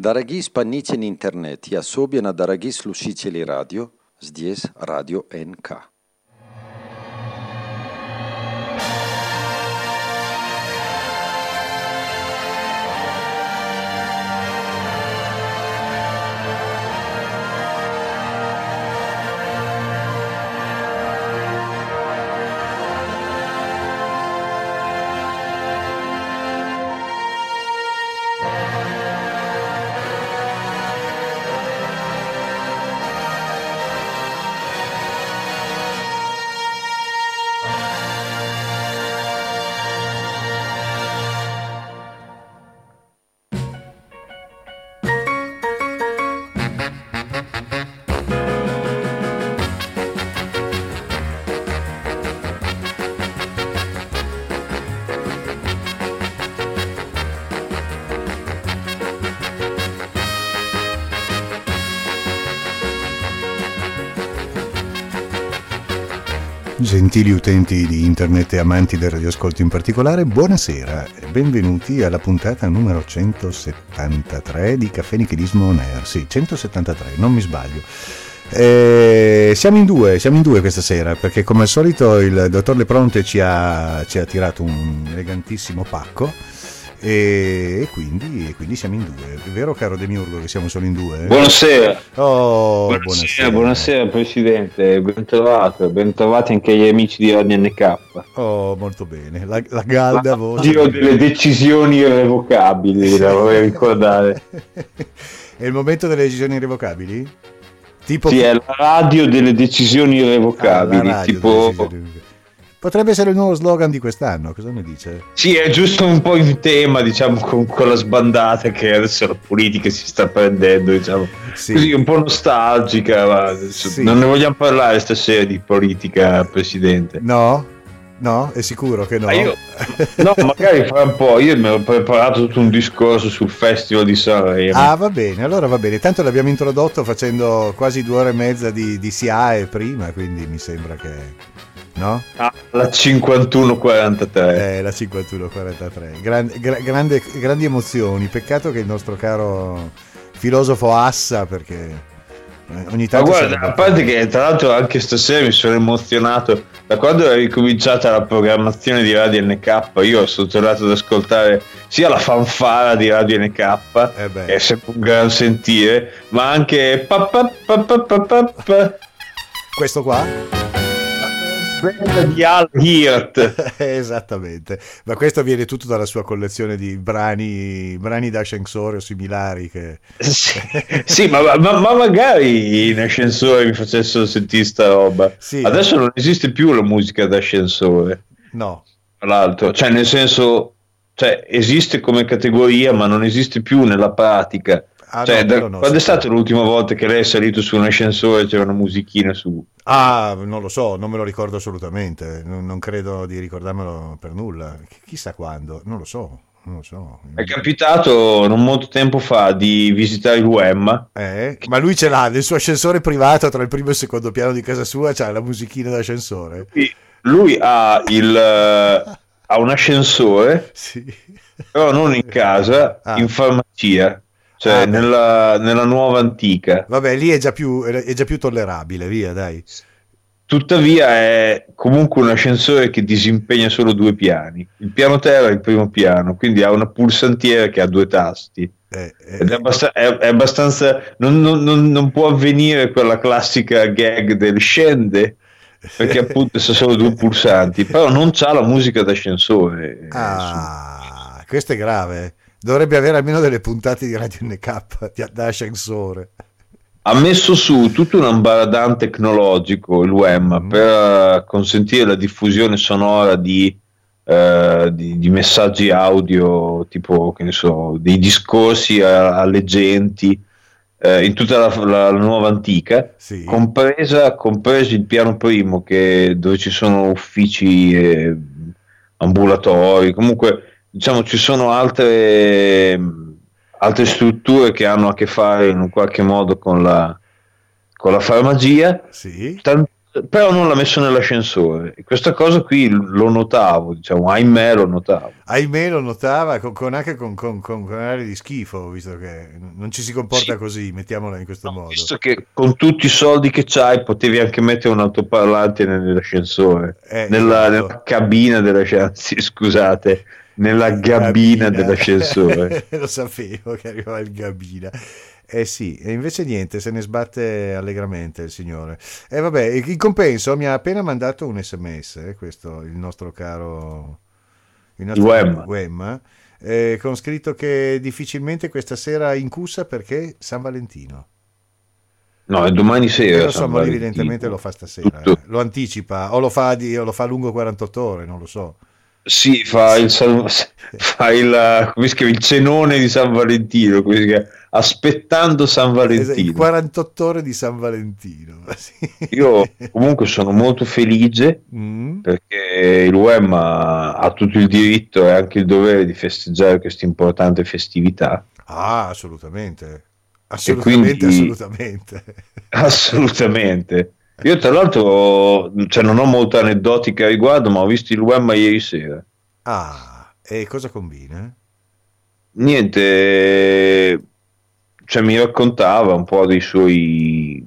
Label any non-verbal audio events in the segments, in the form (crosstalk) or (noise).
Дорогие исполнители интернет, и особенно дорогие слушатели радио, здесь радио НК. Gentili utenti di internet e amanti del radioascolto in particolare, buonasera e benvenuti alla puntata numero 173 di Caffè Nichilismo On Air. Sì, 173, non mi sbaglio. Eh, siamo in due, siamo in due questa sera perché come al solito il dottor Lepronte ci ha, ci ha tirato un elegantissimo pacco e, e, quindi, e, quindi, siamo in due. È vero, caro Demiurgo, che siamo solo in due? Buonasera. Oh, buonasera, buonasera, buonasera, Presidente, ben trovato, ben trovati anche gli amici di Radio NK. Oh, molto bene, la, la galda voce. Io delle decisioni irrevocabili, la vorrei ricordare. (laughs) È il momento delle decisioni irrevocabili? Tipo... Sì, è la radio delle decisioni irrevocabili, ah, tipo... Decisioni Potrebbe essere il nuovo slogan di quest'anno, cosa ne dice? Sì, è giusto un po' in tema, diciamo, con quella sbandata che adesso la politica si sta prendendo, diciamo, sì. così un po' nostalgica. Ma sì. Non ne vogliamo parlare stasera di politica, Presidente. No? No? È sicuro che no? Ah, io, (laughs) no, magari fra un po'. Io mi ero preparato tutto un discorso sul Festival di Sanremo. Ah, va bene, allora va bene. Tanto l'abbiamo introdotto facendo quasi due ore e mezza di, di SIAE prima, quindi mi sembra che no? Ah, la 5143. Eh, la 5143. Gran, gra, grande, grandi emozioni. Peccato che il nostro caro filosofo Assa, perché eh, ogni tanto... Ma guarda, a parte che tra l'altro anche stasera mi sono emozionato. Da quando è ricominciata la programmazione di Radio NK, io sono tornato ad ascoltare sia la fanfara di Radio NK, eh che è sempre un gran sentire, ma anche... Questo qua? Di Al Hirt. (laughs) Esattamente, ma questo viene tutto dalla sua collezione di brani, brani d'ascensore o similari. Che... Sì, sì ma, ma, ma, magari in ascensore mi facessero sentire sta roba. Sì, Adesso eh. non esiste più la musica d'ascensore. No. Tra l'altro, cioè nel senso, cioè, esiste come categoria ma non esiste più nella pratica. Ah, cioè, no, da, no, quando è stata l'ultima volta che lei è salito su un ascensore c'era una musichina su? Ah, non lo so, non me lo ricordo assolutamente, non, non credo di ricordarmelo per nulla. Chissà quando, non lo so. Non lo so. È capitato non molto tempo fa di visitare l'UEM. Eh, ma lui ce l'ha nel suo ascensore privato tra il primo e il secondo piano di casa sua, c'ha la musichina d'ascensore. Lui, lui ha, il, ha un ascensore, sì. però non in casa, ah. in farmacia cioè ah, nella, nella, nuova antica. Vabbè, lì è già, più, è già più tollerabile, via, dai. Tuttavia è comunque un ascensore che disimpegna solo due piani. Il piano terra è il primo piano, quindi ha una pulsantiera che ha due tasti. Eh, eh, Ed è abbastanza, è, è abbastanza non, non, non, non, può avvenire quella classica gag del scende perché (laughs) appunto sono solo due pulsanti, però non c'ha la musica d'ascensore. Ah, questo è grave. Dovrebbe avere almeno delle puntate di Radio NK da ascensore. Ha messo su tutto un ambaradan tecnologico, il WEM, mm. per consentire la diffusione sonora di, eh, di, di, messaggi audio, tipo, che ne so, dei discorsi a, alle genti. Eh, in tutta la, la, la nuova antica, sì. compresa, compreso il piano primo che, dove ci sono uffici eh, ambulatori, comunque diciamo ci sono altre, altre strutture che hanno a che fare in un qualche modo con la, con la farmacia, sì. Tant- però non l'ha messo nell'ascensore. Questa cosa qui lo notavo, diciamo, ahimè lo notavo. Ahimè lo notava con, con anche con, con, con, aria di schifo, visto che non ci si comporta sì. così, mettiamola in questo no, modo. Visto che con tutti i soldi che c'hai potevi anche mettere un altoparlante nell'ascensore, eh, nella, esatto. nella, cabina dell'ascensore, (laughs) scusate, nella gabina, gabina. dell'ascensore. (laughs) lo sapevo che arrivava il gabina. Eh sì, e invece niente, se ne sbatte allegramente il signore. E vabbè, in compenso mi ha appena mandato un sms, eh, questo, il nostro caro... Il nostro Wem. Wem eh, con scritto che difficilmente questa sera incussa perché San Valentino. No, è domani sera. Lo so, ma evidentemente lo fa stasera. Eh. Lo anticipa o lo fa, di, o lo fa lungo 48 ore, non lo so. Sì, fa il, fa il, come si chiama, il cenone di San Valentino, aspettando San Valentino. 48 ore di San Valentino. (laughs) Io comunque sono molto felice mm. perché il UEM ha, ha, tutto il diritto e anche il dovere di festeggiare questa importante festività. Ah, assolutamente. Assolutamente, quindi, assolutamente. Assolutamente. (laughs) Io tra l'altro cioè, non ho molta aneddotica a riguardo, ma ho visto il UEM ieri sera. Ah, e cosa combina? Niente, cioè, mi raccontava un po' dei suoi...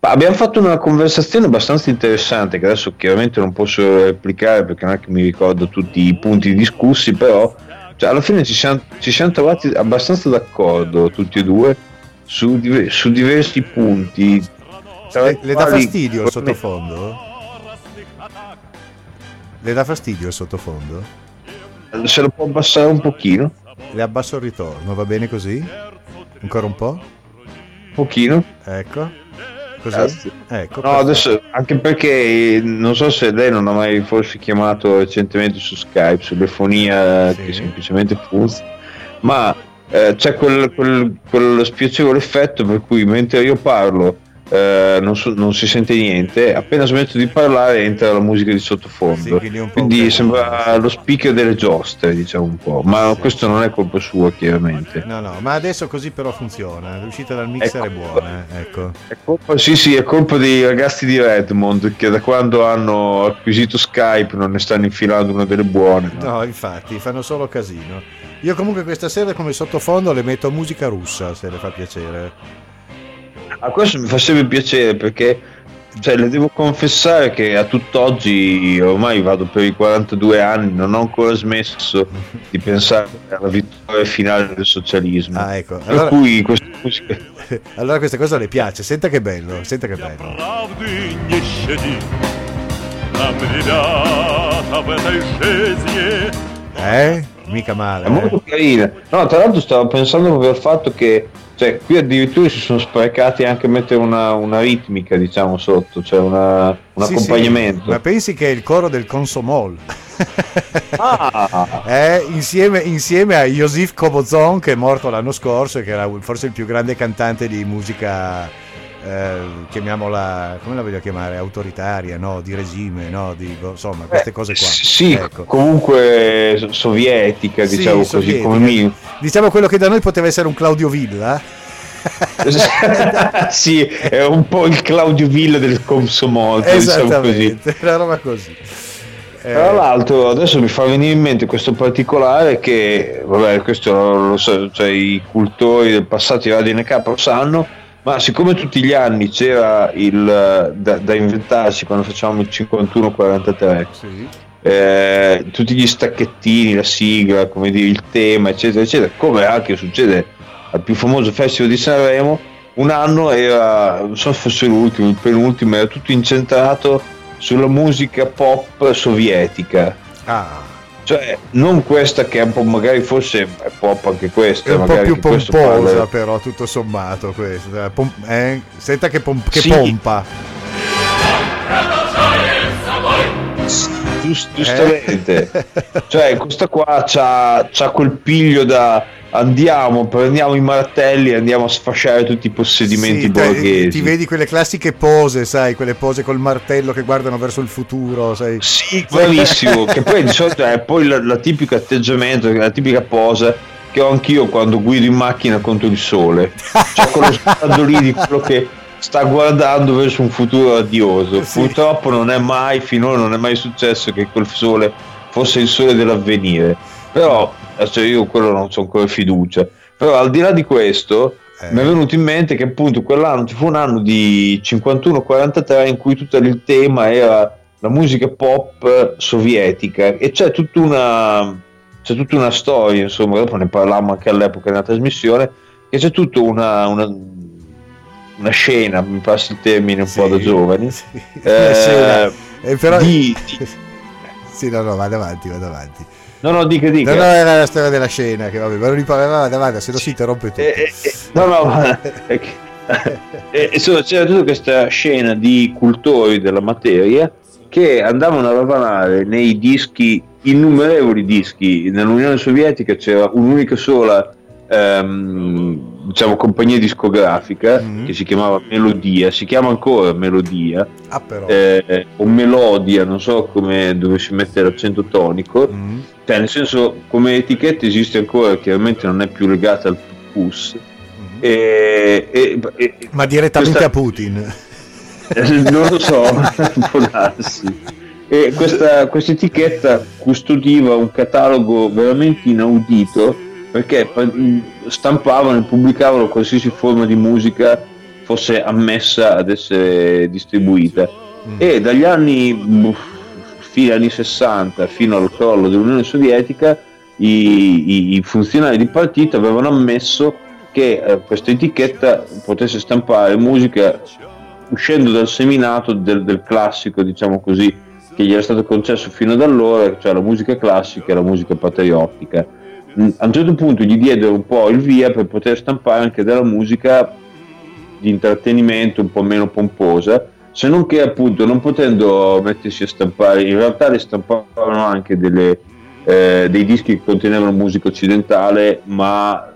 Ma abbiamo fatto una conversazione abbastanza interessante che adesso chiaramente non posso replicare perché non è che mi ricordo tutti i punti discussi, però cioè, alla fine ci siamo, ci siamo, trovati abbastanza d'accordo tutti e due su, su diversi punti. Le, le dà fastidio il sottofondo? Le dà fastidio il sottofondo? Se lo può abbassare un pochino? Le abbasso il ritorno, va bene così? Ancora un po'? Un pochino. Ecco. Così? Ecco, no, adesso anche perché non so se lei non ha mai forse chiamato recentemente su Skype, sull'efonia sì. che semplicemente funziona, ma eh, c'è quel, quel, quel spiacevole effetto per cui mentre io parlo eh, non, so, non, si sente niente, appena smetto di parlare entra la musica di sottofondo. Sì, quindi, quindi sembra lo speaker delle giostre, diciamo un po', ma sì. questo non è colpa sua chiaramente. No, no, ma adesso così però funziona, l'uscita dal mixer è, è buona. Eh, ecco. È colpa, sì, sì, è colpa dei ragazzi di Redmond che da quando hanno acquisito Skype non ne stanno infilando una delle buone. No, no infatti, fanno solo casino. Io comunque questa sera come sottofondo le metto musica russa, se le fa piacere. A questo mi fa sempre piacere perché cioè, le devo confessare che a tutt'oggi ormai vado per i 42 anni, non ho ancora smesso di pensare alla vittoria finale del socialismo. Ah, ecco. Per allora, cui questa musica... (laughs) allora questa cosa le piace, senta che bello, senta che bello. Eh? Mica male. È molto eh. carina. No, tra l'altro stavo pensando proprio al fatto che cioè, qui addirittura si sono sprecati anche a mettere una, una ritmica, diciamo, sotto, cioè una, un sì, accompagnamento. Sì, ma pensi che è il coro del Consomol. ah. (laughs) eh, insieme, insieme, a Josif Kobozon, che è morto l'anno scorso e che era forse il più grande cantante di musica, eh, chiamiamola, come la voglio chiamare, autoritaria, no? di regime, no? di, insomma, queste cose qua. Sì, ecco. comunque sovietica, diciamo sì, così, come mio. Diciamo quello che da noi poteva essere un Claudio Villa. (laughs) sì, è un po' il Claudio Villa del Comsomolto, diciamo così. una roba così. Tra l'altro, adesso mi fa venire in mente questo particolare che, vabbè, questo lo so, cioè, i cultori del passato di Radio NK lo sanno, ma siccome tutti gli anni c'era il da, da inventarsi quando facciamo il 51-43, sì. eh, tutti gli stacchettini, la sigla, come dire, il tema, eccetera, eccetera, come anche succede al più famoso festival di Sanremo, un anno era, non so se fosse l'ultimo, il penultimo, era tutto incentrato sulla musica pop sovietica. Ah. Cioè, non questa che è un po' magari forse è pop anche questa. È un po' più pomposa però, tutto sommato questa. Pom- eh? Senta che, pom- che sì. pompa. giustamente. Eh? (laughs) cioè, questa qua c'ha, c'ha quel piglio da andiamo, prendiamo i martelli e andiamo a sfasciare tutti i possedimenti sì, borghesi. Ti vedi quelle classiche pose, sai, quelle pose col martello che guardano verso il futuro, sai. Sì, bravissimo, che poi di solito è poi la, la tipica atteggiamento, la tipica posa che ho anch'io quando guido in macchina contro il sole. Cioè quello sguardo lì di quello che sta guardando verso un futuro radioso. Sì. Purtroppo non è mai, finora non è mai successo che quel sole fosse il sole dell'avvenire. Però, adesso io quello non ho ancora fiducia. Però al di là di questo, eh. mi è venuto in mente che appunto quell'anno ci fu un anno di 51-43 in cui tutto il tema era la musica pop sovietica e c'è tutta una, c'è tutta una storia, insomma, dopo ne parlavamo anche all'epoca della trasmissione, che c'è tutta una, una, una scena, mi passa il termine un sì, po' da giovani, sì. eh, eh, però... di, di... (laughs) sì, no, no, vado avanti, vado avanti. No, no, dica, dica. No, no, era la storia della scena, che vabbè, ma non riparava davanti, se no si interrompe tutto. Eh, eh, no, no, ma... e, (laughs) insomma, c'era tutta questa scena di cultori della materia che andavano a ravanare nei dischi, innumerevoli dischi, nell'Unione Sovietica c'era un'unica sola ehm, diciamo, compagnia discografica mm-hmm. che si chiamava Melodia, si chiama ancora Melodia, ah, eh, o Melodia, non so come dovessi mettere l'accento tonico, mm-hmm. cioè nel senso come etichetta esiste ancora, chiaramente non è più legata al PUS. Mm-hmm. E, e, e, Ma direttamente questa... a Putin. (laughs) non lo so, (laughs) può darsi. E questa, questa etichetta custodiva un catalogo veramente inaudito perché stampavano e pubblicavano qualsiasi forma di musica fosse ammessa ad essere distribuita mm. e dagli anni buff, fine anni 60 fino al crollo dell'Unione Sovietica i, i, i funzionari di partito avevano ammesso che eh, questa etichetta potesse stampare musica uscendo dal seminato del, del classico diciamo così che gli era stato concesso fino ad allora cioè la musica classica e la musica patriottica a un certo punto gli diedero un po' il via per poter stampare anche della musica di intrattenimento un po' meno pomposa, se non che appunto non potendo mettersi a stampare, in realtà le stampavano anche delle, eh, dei dischi che contenevano musica occidentale, ma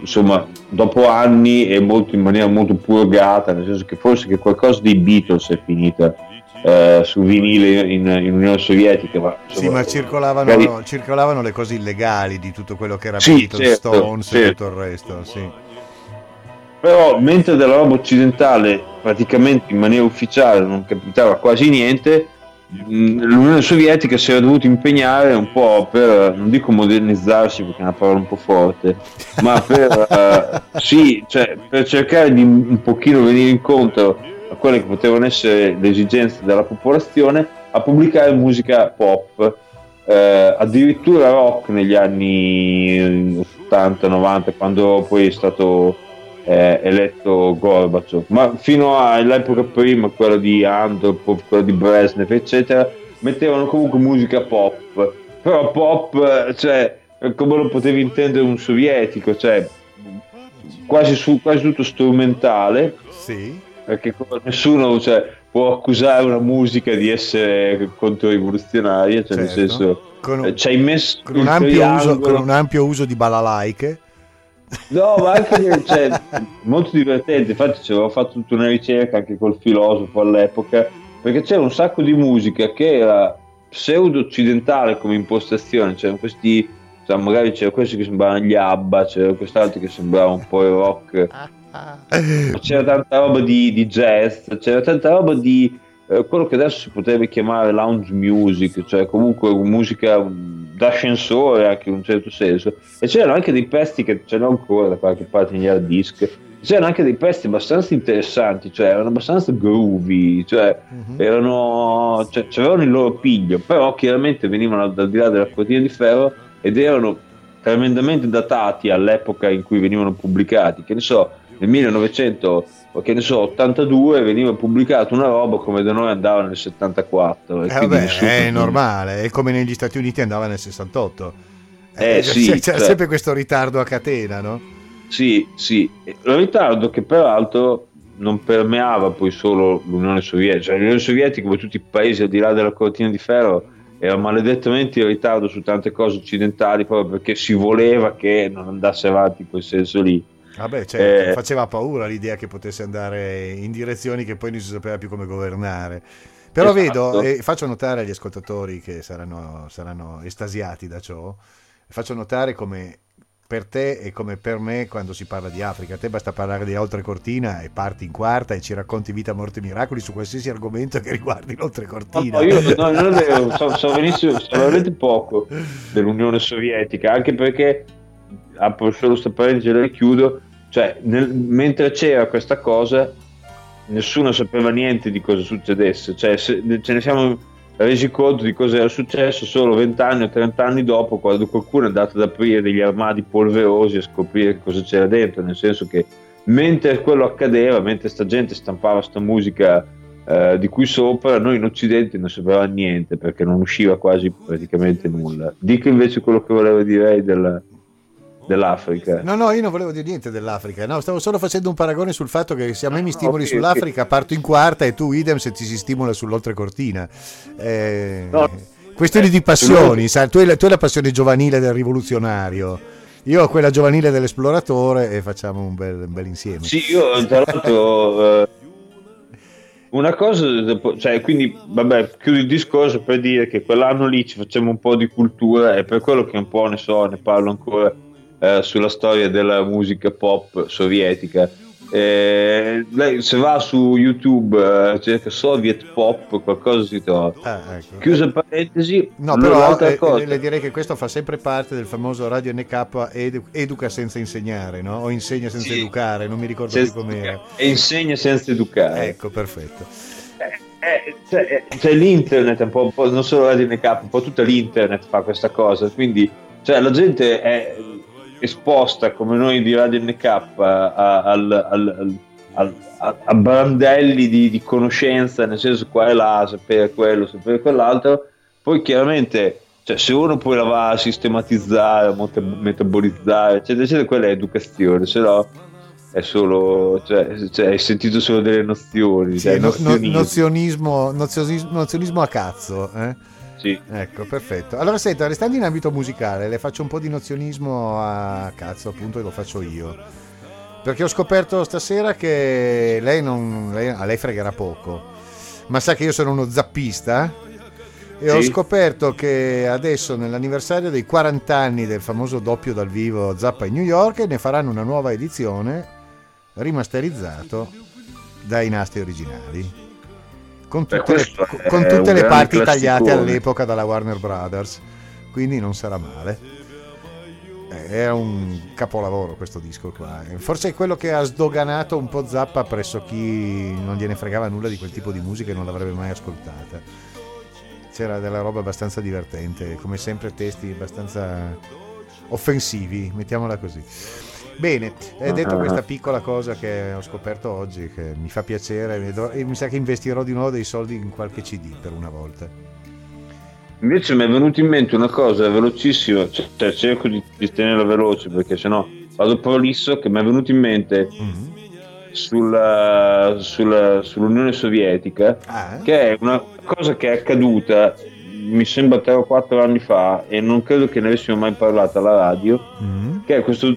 insomma dopo anni e molto, in maniera molto purgata, nel senso che forse che qualcosa dei Beatles è finita eh, su vinile in, in, Unione Sovietica. Ma, insomma, sì, ma circolavano, magari... circolavano, le cose illegali di tutto quello che era sì, Beatles, certo, Stones certo. e tutto il resto. Sì. Però mentre della roba occidentale praticamente in maniera ufficiale non capitava quasi niente, l'Unione Sovietica si era dovuta impegnare un po' per, non dico modernizzarsi perché è una parola un po' forte, ma per, uh, (laughs) sì, cioè, per cercare di un pochino venire incontro quelle che potevano essere le esigenze della popolazione a pubblicare musica pop, eh, addirittura rock negli anni 80-90 quando poi è stato eh, eletto Gorbaciov, ma fino all'epoca prima, quella di Andropov, quella di Brezhnev, eccetera, mettevano comunque musica pop, però pop, cioè, come lo potevi intendere un sovietico, cioè quasi, su, quasi tutto strumentale. Sì perché nessuno cioè, può accusare una musica di essere controrivoluzionaria, cioè certo. nel senso con, eh, ci hai messo con un, ampio uso, con un ampio uso di balalaiche. No, ma anche cioè, molto divertente. Infatti, ci avevo fatto tutta una ricerca anche col filosofo all'epoca, perché c'era un sacco di musica che era pseudo-occidentale come impostazione, c'erano questi, cioè, magari c'erano questi che sembravano gli ABBA, c'erano quest'altro che sembrava un po' il rock c'era tanta roba di, di, jazz, c'era tanta roba di eh, quello che adesso si potrebbe chiamare lounge music, cioè comunque musica d'ascensore anche in un certo senso. E c'erano anche dei pezzi che ce n'ho ancora da qualche parte negli hard disk. C'erano anche dei pezzi abbastanza interessanti, cioè erano abbastanza groovy, cioè uh-huh. erano, cioè, avevano il loro piglio, però chiaramente venivano dal di là della cortina di ferro ed erano tremendamente datati all'epoca in cui venivano pubblicati. Che ne so, nel 1900 che ne so, 82 veniva pubblicata una roba come da noi andava nel 74 eh vabbè, è normale è come negli Stati Uniti andava nel 68 eh, eh sì, c'era cioè... sempre questo ritardo a catena no? sì, sì. Il ritardo che peraltro non permeava poi solo l'Unione Sovietica. Cioè l'Unione Sovietica come tutti i paesi al di là della cortina di ferro era maledettamente in ritardo su tante cose occidentali proprio perché si voleva che non andasse avanti in quel senso lì Vabbè, cioè, eh, faceva paura l'idea che potesse andare in direzioni che poi non si sapeva più come governare. Però esatto. vedo, e faccio notare agli ascoltatori che saranno, saranno estasiati da ciò, faccio notare come per te è come per me quando si parla di Africa. A te basta parlare di oltrecortina e parti in quarta e ci racconti vita, morte e miracoli su qualsiasi argomento che riguardi l'oltrecortina. No, no, io no, non è vero, so, so, benissimo, so veramente poco dell'Unione Sovietica, anche perché, apro solo questa parentesi e chiudo, cioè nel, mentre c'era questa cosa nessuno sapeva niente di cosa succedesse, cioè se, ce ne siamo resi conto di cosa era successo solo 20 anni o 30 anni dopo quando qualcuno è andato ad aprire degli armadi polverosi e scoprire cosa c'era dentro, nel senso che mentre quello accadeva, mentre sta gente stampava sta musica eh, di qui sopra, noi in Occidente non sapevamo niente perché non usciva quasi praticamente nulla. Dico invece quello che volevo dire della, dell'Africa. No, no, io non volevo dire niente dell'Africa, no, stavo solo facendo un paragone sul fatto che se a me mi stimoli okay, sull'Africa okay. parto in quarta e tu idem se ti si stimola sull'oltrecortina. Eh, no, questioni eh, di passioni, sai, tu, hai, tu hai la passione giovanile del rivoluzionario. Io ho quella giovanile dell'esploratore e facciamo un bel, un bel insieme. Sì, io tra l'altro... eh, una cosa, cioè, quindi, vabbè, chiudo il discorso per dire che quell'anno lì ci facciamo un po' di cultura e per quello che un po' ne so, ne parlo ancora eh, sulla storia della musica pop sovietica. Eh, lei se va su YouTube eh, cerca Soviet Pop qualcosa si trova ah, ecco. chiusa parentesi no però eh, cosa. le direi che questo fa sempre parte del famoso Radio NK edu- educa senza insegnare no? o insegna senza sì. educare non mi ricordo senza più com'era e insegna senza educare ecco perfetto eh, eh, c'è, c'è, l'internet un po', un po', non solo Radio NK un po' tutta l'internet fa questa cosa quindi cioè, la gente è esposta come noi di Radio NK a, al, al, a, a brandelli di, di, conoscenza, nel senso qua e là, sapere quello, sapere quell'altro, poi chiaramente cioè, se uno poi la va a sistematizzare, a metabolizzare, eccetera, eccetera, quella è educazione, se no è solo, cioè, cioè, hai sentito solo delle nozioni. Sì, cioè, no, nozionismo. Nozionismo, nozionismo, a cazzo. Eh? Sì. Ecco, perfetto. Allora, senta, restando in ambito musicale, le faccio un po' di nozionismo a cazzo, appunto, e lo faccio io. Perché ho scoperto stasera che lei non. Lei, a lei fregherà poco. Ma sa che io sono uno zappista? E sì. ho scoperto che adesso, nell'anniversario dei 40 anni del famoso doppio dal vivo Zappa in New York, ne faranno una nuova edizione rimasterizzato dai nastri originali con tutte, le, con tutte le parti tagliate all'epoca dalla Warner Brothers, quindi non sarà male. Eh, è un capolavoro questo disco qua. Forse è quello che ha sdoganato un po' Zappa presso chi non gliene fregava nulla di quel tipo di musica e non l'avrebbe mai ascoltata. C'era della roba abbastanza divertente, come sempre testi abbastanza offensivi, mettiamola così. Bene, uh detto questa piccola cosa che ho scoperto oggi, che mi fa piacere, e mi sa che investirò di nuovo dei soldi in qualche CD per una volta. Invece mi è venuta in mente una cosa velocissima, cioè, cioè cerco di, di tenerla veloce perché sennò vado prolisso, che mi è venuta in mente mm-hmm. sulla, sulla, sull'Unione Sovietica, ah. che è una cosa che è accaduta mi sembra 3 o 4 anni fa e non credo che ne avessimo mai parlato alla radio, mm-hmm. che è questo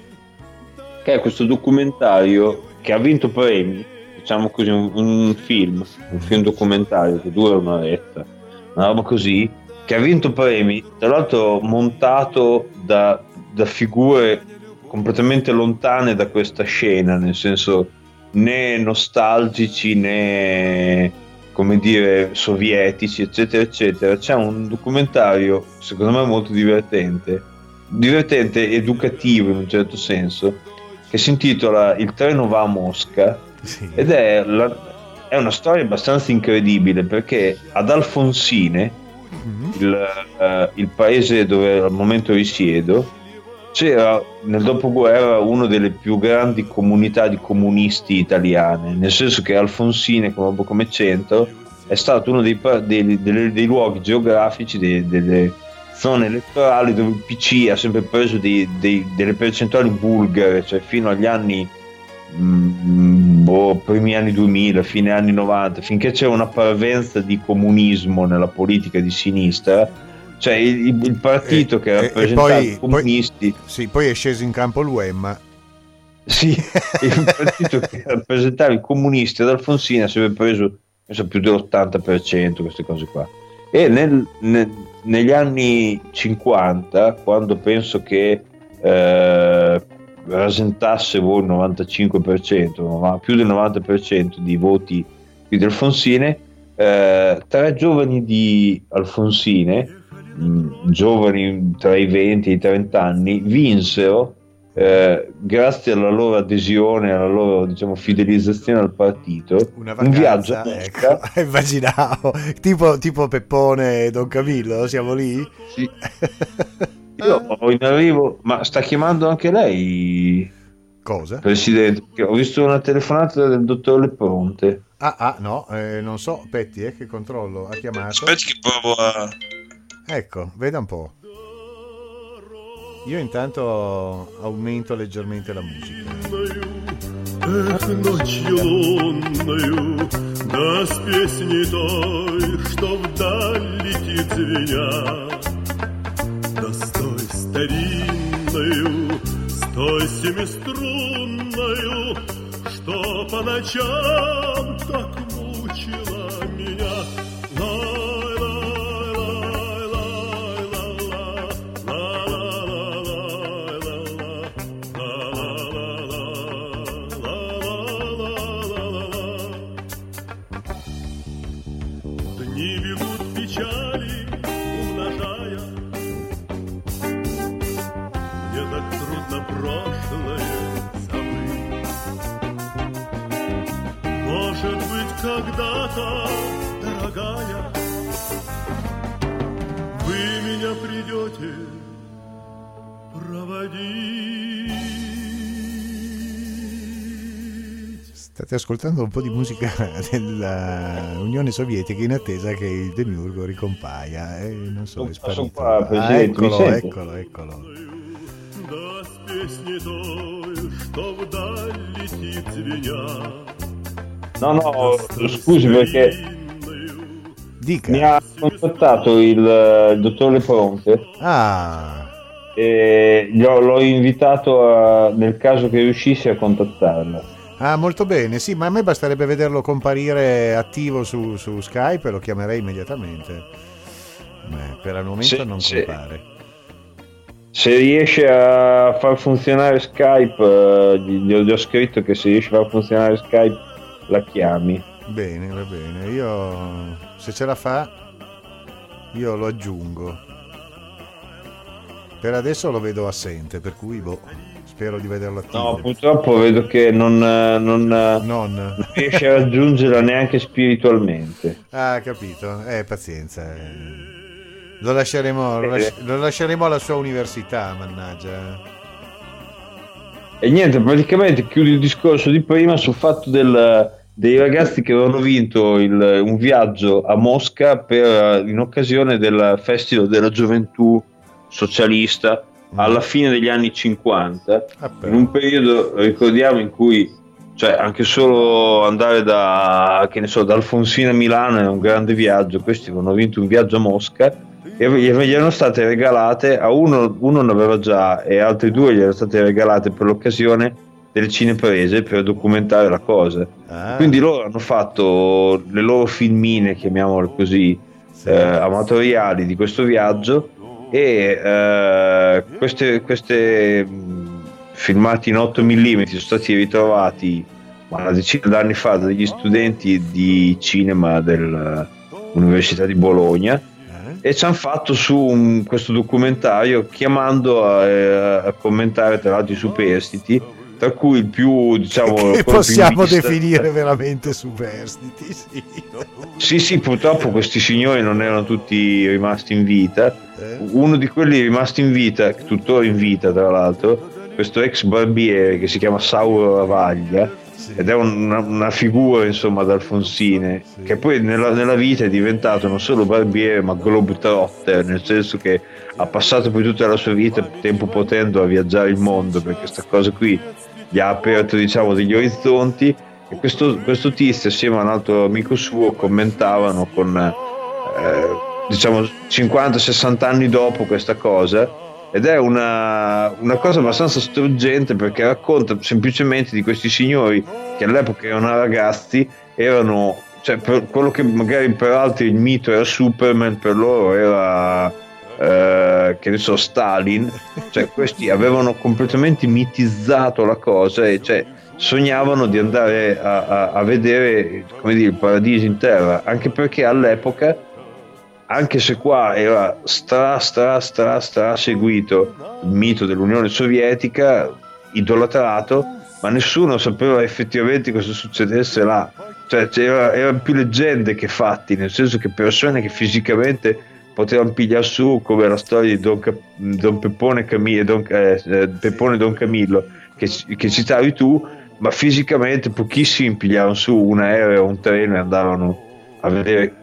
che è questo documentario che ha vinto premi, diciamo così, un, un film, un film documentario che dura un'oretta, una roba così, che ha vinto premi, tra l'altro montato da, da figure completamente lontane da questa scena, nel senso né nostalgici né come dire sovietici eccetera eccetera. C'è un documentario secondo me molto divertente divertente educativo in un certo senso che si intitola Il treno va a Mosca sì. ed è, la, è, una storia abbastanza incredibile perché ad Alfonsine, mm-hmm. il, uh, il, paese dove al momento risiedo, c'era nel dopoguerra una delle più grandi comunità di comunisti italiane, nel senso che Alfonsine come, come centro è stato uno dei, dei, dei, dei luoghi geografici delle zone elettorali dove il PC ha sempre preso dei, dei, delle percentuali bulgare, cioè fino agli anni mm, boh, primi anni 2000, fine anni 90, finché c'era una parvenza di comunismo nella politica di sinistra, cioè il, il partito e, che rappresentava i comunisti. Poi, sì, poi è sceso in campo l'UEM. Sì, il partito che (laughs) rappresentava i comunisti ad Alfonsina ha sempre preso penso, più dell'80%, queste cose qua. E nel, nel negli anni 50, quando penso che eh, rasentasse voi il 95%, ma più del 90% di voti di Alfonsine, eh, tre giovani di Alfonsine, mh, mm, giovani tra i 20 e i 30 anni, vinsero eh, grazie alla loro adesione, alla loro diciamo, fidelizzazione al partito, vacanza, un viaggio a ecco, (laughs) immaginavo, tipo, tipo Peppone e Don Camillo, siamo lì? Sì. (laughs) Io ho in arrivo, ma sta chiamando anche lei? Cosa? Presidente, ho visto una telefonata del dottor Lepronte. Ah, ah no, eh, non so, Petti, eh, che controllo, ha chiamato. Aspetti che provo a... Ecco, veda un po'. Io intanto aumento leggermente la musica. Что по ночам так ascoltando un po' di musica (laughs) dell'Unione Sovietica in attesa che il demiurgo ricompaia. Eh, non so, non sono qua, ah, eccolo, eccolo, eccolo. No, no, scusi perché Dica. mi ha contattato il, eh, il dottore Ponte. Ah. E l'ho invitato a, nel caso che riuscisse a contattarla. Ah, molto bene, sì, ma a me basterebbe vederlo comparire attivo su, su Skype e lo chiamerei immediatamente. Beh, per il momento sì, non sì. compare. Se riesce a far funzionare Skype, uh, gli, gli ho scritto che se riesce a far funzionare Skype la chiami. Bene, va bene. Io se ce la fa, io lo aggiungo. Per adesso lo vedo assente, per cui boh, spero di vederlo attivo. No, purtroppo vedo che non, non, non. non riesce a raggiungerla neanche spiritualmente. Ah, capito. Eh, pazienza. Lo lasceremo, lo, lasci- lo lasceremo alla sua università, mannaggia. E niente, praticamente chiudi il discorso di prima sul fatto del, dei ragazzi che avevano vinto il, un viaggio a Mosca per, in occasione del Festival della Gioventù Socialista alla fine degli anni 50, ah, in un periodo, ricordiamo, in cui cioè, anche solo andare da, che ne so, da Alfonsina a Milano è un grande viaggio, questi avevano vinto un viaggio a Mosca e gli erano state regalate a uno, uno ne aveva già e altri due gli erano state regalate per l'occasione delle cineprese per documentare la cosa ah. quindi loro hanno fatto le loro filmine chiamiamole così sì. eh, amatoriali di questo viaggio e eh, queste, queste filmati in 8 mm sono stati ritrovati una decina d'anni fa dagli studenti di cinema dell'Università di Bologna e ci hanno fatto su un, questo documentario chiamando a, a commentare tra l'altro i superstiti tra cui il più diciamo che possiamo definire veramente superstiti sì. sì sì purtroppo questi signori non erano tutti rimasti in vita eh? Uno di quelli rimasti in vita tuttora in vita tra l'altro questo ex barbiere che si chiama Sauro Ravaglia ed è una, una, figura insomma d'Alfonsine che poi nella, nella, vita è diventato non solo barbiere ma globetrotter nel senso che ha passato poi tutta la sua vita tempo potendo a viaggiare il mondo perché questa cosa qui gli ha aperto diciamo degli orizzonti e questo, questo tizio assieme a un altro amico suo commentavano con eh, diciamo 50-60 anni dopo questa cosa ed è una, una, cosa abbastanza struggente perché racconta semplicemente di questi signori che all'epoca erano ragazzi, erano, cioè per quello che magari per altri il mito era Superman, per loro era eh, che ne so, Stalin, cioè questi avevano completamente mitizzato la cosa e cioè, sognavano di andare a, a, a vedere come dire, il paradiso in terra, anche perché all'epoca, anche se qua era stra stra stra stra seguito il mito dell'Unione Sovietica, idolatrato, ma nessuno sapeva effettivamente cosa succedesse là. Cioè, c'era, erano più leggende che fatti, nel senso che persone che fisicamente potevano pigliare su come la storia di Don, Cap- Don Peppone, Camillo, Don, eh, eh, Peppone Don Camillo che, che, citavi tu, ma fisicamente pochissimi pigliavano su un aereo o un treno e andavano a vedere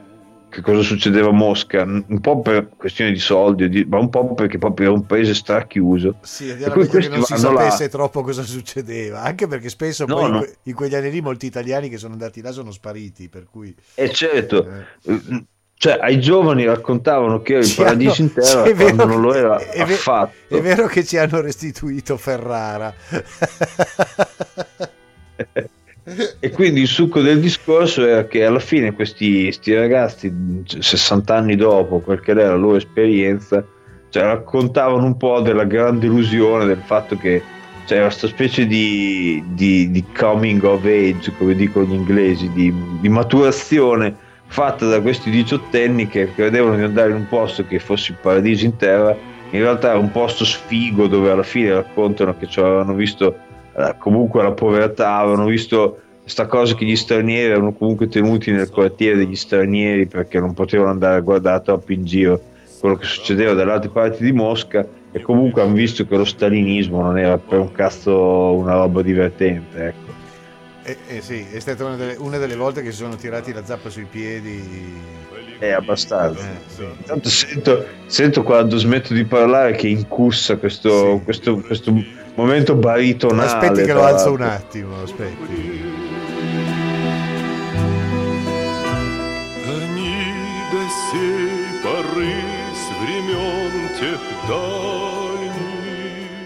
che cosa succedeva a Mosca, un po' per questione di soldi, di, ma un po' perché proprio era un paese strachiuso. Sì, e poi che non si sapesse là. troppo cosa succedeva, anche perché spesso no, poi no. in quegli anni lì molti italiani che sono andati là sono spariti, per cui... E eh, certo, eh cioè ai giovani raccontavano che era il paradiso hanno, in terra (laughs) sì, quando non lo era è, affatto. È vero che ci hanno restituito Ferrara. (laughs) e quindi il succo del discorso era che alla fine questi, ragazzi, 60 anni dopo, quel che era la loro esperienza, cioè, raccontavano un po' della grande illusione del fatto che c'era questa specie di, di, di, coming of age, come dicono gli inglesi, di, di maturazione fatta da questi diciottenni che credevano di andare in un posto che fosse il paradiso in terra, in realtà era un posto sfigo dove alla fine raccontano che avevano visto comunque la povertà, avevano visto questa cosa che gli stranieri erano comunque tenuti nel quartiere degli stranieri perché non potevano andare a guardare troppo in giro quello che succedeva dalle altre parti di Mosca e comunque hanno visto che lo stalinismo non era per un cazzo una roba divertente. Ecco. Eh, eh sì, è stata una delle, una delle, volte che si sono tirati la zappa sui piedi. È abbastanza. Eh, sì. Intanto sento, sento, quando smetto di parlare che incussa questo, sì. questo, questo momento baritonale. Aspetti che lo alzo un attimo, aspetti.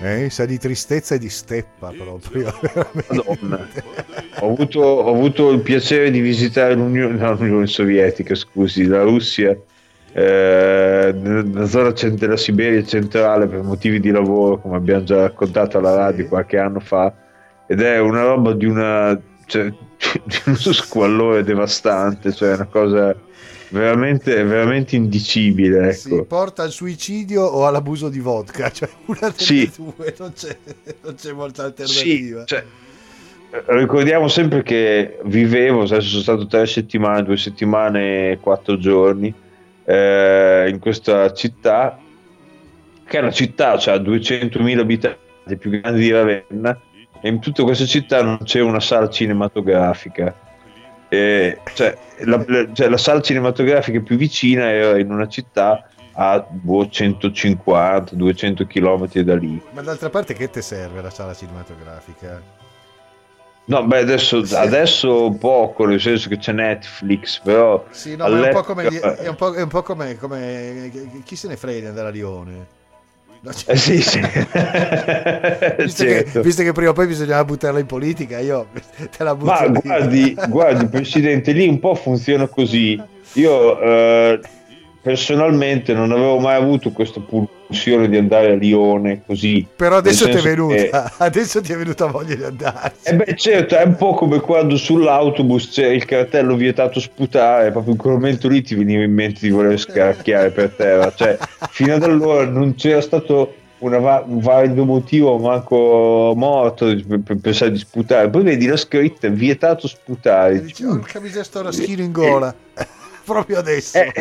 Eh, sa di tristezza e di steppa proprio. (laughs) Madonna. Ho avuto, ho avuto, il piacere di visitare l'Unione, no, l'Unione Sovietica, scusi, la Russia, eh, nella zona della Siberia centrale per motivi di lavoro, come abbiamo già raccontato alla radio qualche anno fa, ed è una roba di, una, cioè, (laughs) di uno squallore devastante, cioè una cosa veramente, veramente indicibile. Ecco. Si porta al suicidio o all'abuso di vodka, (laughs) cioè una delle sì. due, non c'è, non c'è molta alternativa. Sì, cioè, ricordiamo sempre che vivevo, adesso sono stato tre settimane, due settimane e quattro giorni eh, in questa città, che è una città, cioè 200.000 abitanti, più grande di Ravenna, e in tutta questa città non c'è una sala cinematografica eh, cioè, la, la, cioè, la, sala cinematografica più vicina era in una città a boh, 150-200 km da lì. Ma d'altra parte che ti serve la sala cinematografica? No, beh, adesso, sì. adesso, poco, nel senso che c'è Netflix, però... Sì, no, è un po' come... È un po', è un po come, come, Chi se ne frega di andare a Lione? No, cioè... eh, sì, sì. (laughs) visto, certo. che, visto, che, prima o poi bisognava buttarla in politica, io te la butto. Ma guardi, guardi, Presidente, lì un po' funziona così. Io eh, personalmente non avevo mai avuto questa pulsione di andare a Lione così. Però adesso ti è venuta, che... (laughs) adesso ti è venuta voglia di andare. E eh beh, certo, è un po' come quando sull'autobus c'è il cartello vietato sputare, proprio in quel momento lì ti veniva in mente di voler scaracchiare per terra. Cioè, fino ad allora non c'era stato va- un valido motivo, manco morto per, per, pensare di sputare. Poi vedi la scritta vietato sputare. Dici, oh, camicia sto la schino in gola. Eh proprio adesso. Eh,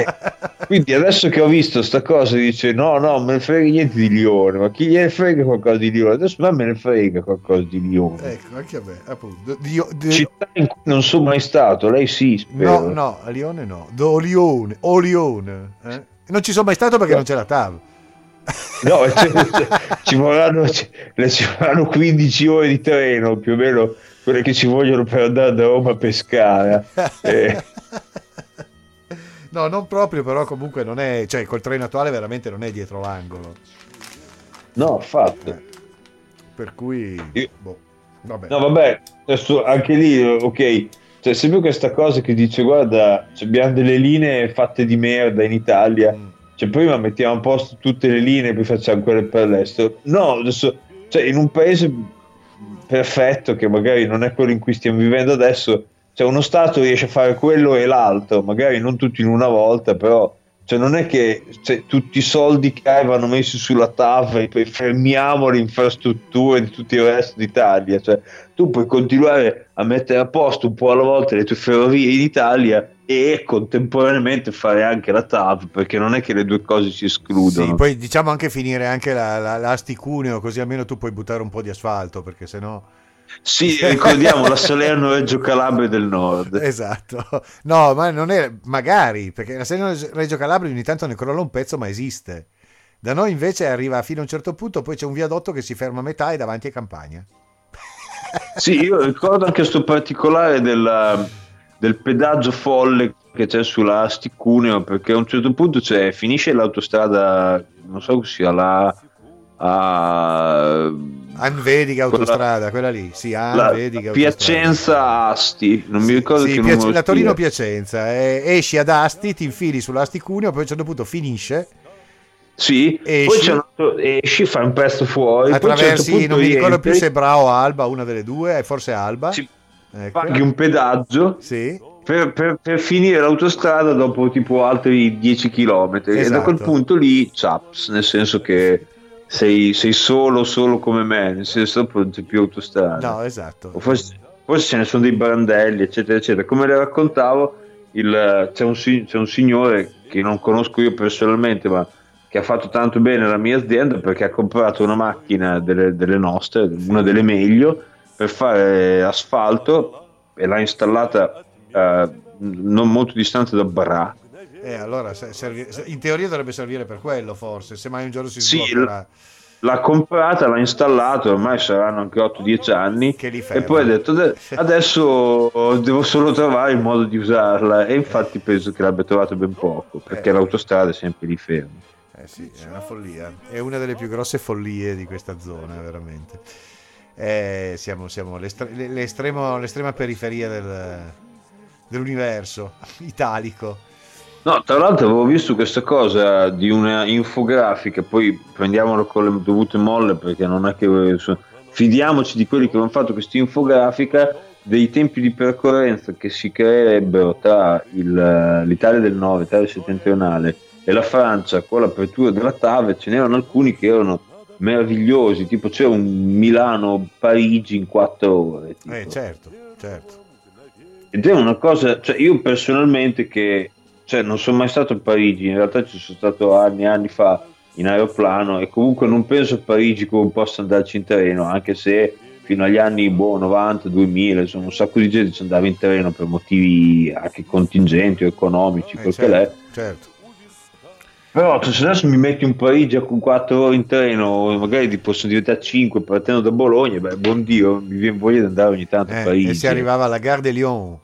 quindi adesso che ho visto sta cosa dice no, no, me ne frega niente di Lione, ma chi gliene frega qualcosa di Lione? Adesso a me ne frega qualcosa di Lione. Ecco, anche a me, appunto. Di, di... Città in cui non sono mai stato, lei sì, spero. No, no, a Lione no. Do Lione, o Lione. Eh? Non ci sono mai stato perché no. non c'è la TAV. No, (laughs) cioè, ci, vorranno, ci, ci vorranno 15 ore di treno, più o meno quelle che ci vogliono per andare da Roma a Pescara. (laughs) Eh. No, non proprio, però comunque non è, cioè col treno attuale veramente non è dietro l'angolo. No, fatto. Eh, per cui... Io... Boh, vabbè. No, vabbè, adesso anche lì, ok, c'è sempre questa cosa che dice guarda, abbiamo delle linee fatte di merda in Italia. Mm. cioè prima mettiamo a posto tutte le linee poi facciamo quelle per l'estero no adesso cioè in un paese perfetto che magari non è quello in cui stiamo vivendo adesso cioè uno stato riesce a fare quello e l'altro magari non tutti in una volta però cioè non è che cioè, tutti i soldi che hai vanno messi sulla TAV e poi fermiamo le infrastrutture di tutto il resto d'Italia. Cioè, tu puoi continuare a mettere a posto un po' alla volta le tue ferrovie in Italia e contemporaneamente fare anche la TAV perché non è che le due cose si escludono. Sì, poi diciamo anche finire anche la, la, l'Asti Cuneo così almeno tu puoi buttare un po' di asfalto perché sennò... Sì, (laughs) ricordiamo la Salerno Reggio Calabria del Nord. Esatto. No, ma non è magari, perché la Salerno Reggio Calabria ogni tanto ne crolla un pezzo, ma esiste. Da noi invece arriva fino a un certo punto, poi c'è un viadotto che si ferma a metà e davanti a campagna. (laughs) Sì, io ricordo anche questo particolare del, del pedaggio folle che c'è sulla Asti Cuneo, perché a un certo punto c'è, finisce l'autostrada, non so se sia la... A, Anvedica autostrada, quella, quella lì, sì, Anvedica Piacenza Asti, non mi ricordo sì, che Piac- La Torino Piacenza, eh, esci ad Asti, ti infili sull'Asti Cuneo, poi a un certo punto finisce. Sì, esci, poi c'è un altro, esci, fai un pezzo fuori, attraversi, certo non mi ricordo più se Brao o Alba, una delle due, forse Alba. Ci ecco. Paghi un pedaggio. Sì. Per, per, per, finire l'autostrada dopo tipo altri 10 km esatto. e da quel esatto. punto lì chaps nel senso che sei, sei, solo, solo come me, nel senso dopo non c'è più autostrada. No, esatto. O forse, forse ce ne sono dei brandelli, eccetera, eccetera. Come le raccontavo, il, c'è, un, c'è, un, signore che non conosco io personalmente, ma che ha fatto tanto bene la mia azienda perché ha comprato una macchina delle, delle nostre, una delle meglio, per fare asfalto e l'ha installata eh, non molto distante da Bra eh, allora servi, in teoria dovrebbe servire per quello, forse, se mai un giorno si sì, sbloccherà. L'ha comprata, l'ha installato, ormai saranno anche 8-10 anni. e poi ha detto: Adesso devo solo trovare il modo di usarla. E infatti penso che l'abbia trovato ben poco, perché eh. l'autostrada è sempre lì ferma. Eh sì, è una follia. È una delle più grosse follie di questa zona, veramente. Eh, siamo, siamo l'estrema periferia del, dell'universo italico. No, tra l'altro avevo visto questa cosa di una infografica, poi prendiamolo con le dovute molle perché non è che fidiamoci di quelli che hanno fatto questa infografica dei tempi di percorrenza che si creerebbero tra il, l'Italia del Nord, l'Italia settentrionale e la Francia con l'apertura della TAV, ce n'erano alcuni che erano meravigliosi, tipo c'era un Milano-Parigi in quattro ore. Tipo. Eh certo, certo. Ed è una cosa, cioè io personalmente che cioè non sono mai stato a Parigi, in realtà ci sono stato anni e anni fa in aeroplano e comunque non penso a Parigi come possa andarci in treno, anche se fino agli anni boh, 90, 2000, insomma un sacco di gente ci andava in treno per motivi anche contingenti o economici, eh, quel certo, che è. Certo. Però se adesso mi metti un Parigi con 4 ore in treno, magari ti possono diventare 5 partendo da Bologna, beh, buon Dio, mi viene voglia di andare ogni tanto eh, a Parigi. E si arrivava alla Gare de Lyon.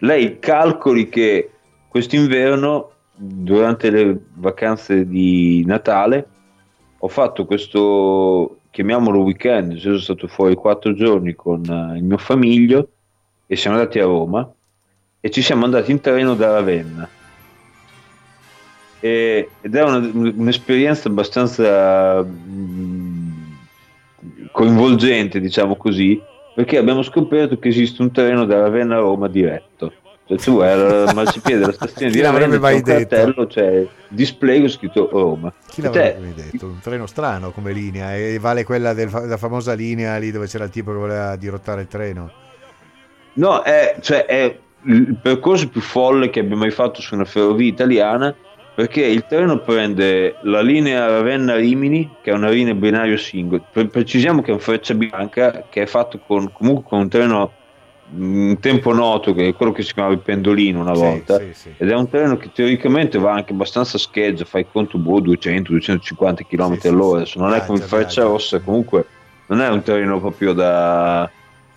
Lei calcoli che quest'inverno, durante le vacanze di Natale, ho fatto questo, chiamiamolo weekend, sono stato fuori quattro giorni con uh, il mio famiglio e siamo andati a Roma e ci siamo andati in treno da Ravenna. E, ed è una, un'esperienza abbastanza mh, coinvolgente, diciamo così, perché abbiamo scoperto che esiste un treno da Ravenna a Roma diretto cioè, tu vai al (laughs) marciapiede della stazione di Ravenna, c'è un cartello, c'è display scritto Roma. Chi l'avrebbe mai detto? Un treno strano come linea e vale quella della famosa linea lì dove c'era il tipo che voleva dirottare il treno. No, è, cioè, è il percorso più folle che abbia mai fatto su una ferrovia italiana perché il treno prende la linea Ravenna-Rimini che è una linea binario singolo precisiamo che è un freccia bianca che è fatto con, comunque con un treno un tempo noto che è quello che si chiamava il pendolino una volta sì, sì. ed è un treno che teoricamente va anche abbastanza scheggia fai conto boh 200-250 km sì, all'ora adesso non è come il Freccia Rossa comunque non è un treno proprio da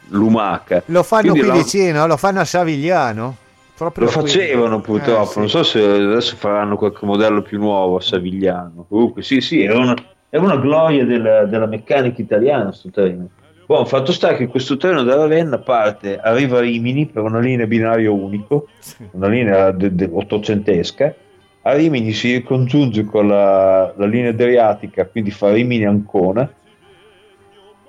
lumaca lo fanno Quindi qui la... vicino lo fanno a Savigliano Proprio lo facevano qui. purtroppo, eh, non so se adesso faranno qualche modello più nuovo a Savigliano. Comunque, sì, sì, è una, è una gloria della, della meccanica italiana questo treno. Buon, fatto sta che questo treno da Ravenna parte, arriva a Rimini per una linea binario unico, una linea de- de- ottocentesca, a Rimini si congiunge con la, la linea adriatica, quindi fa Rimini-Ancona.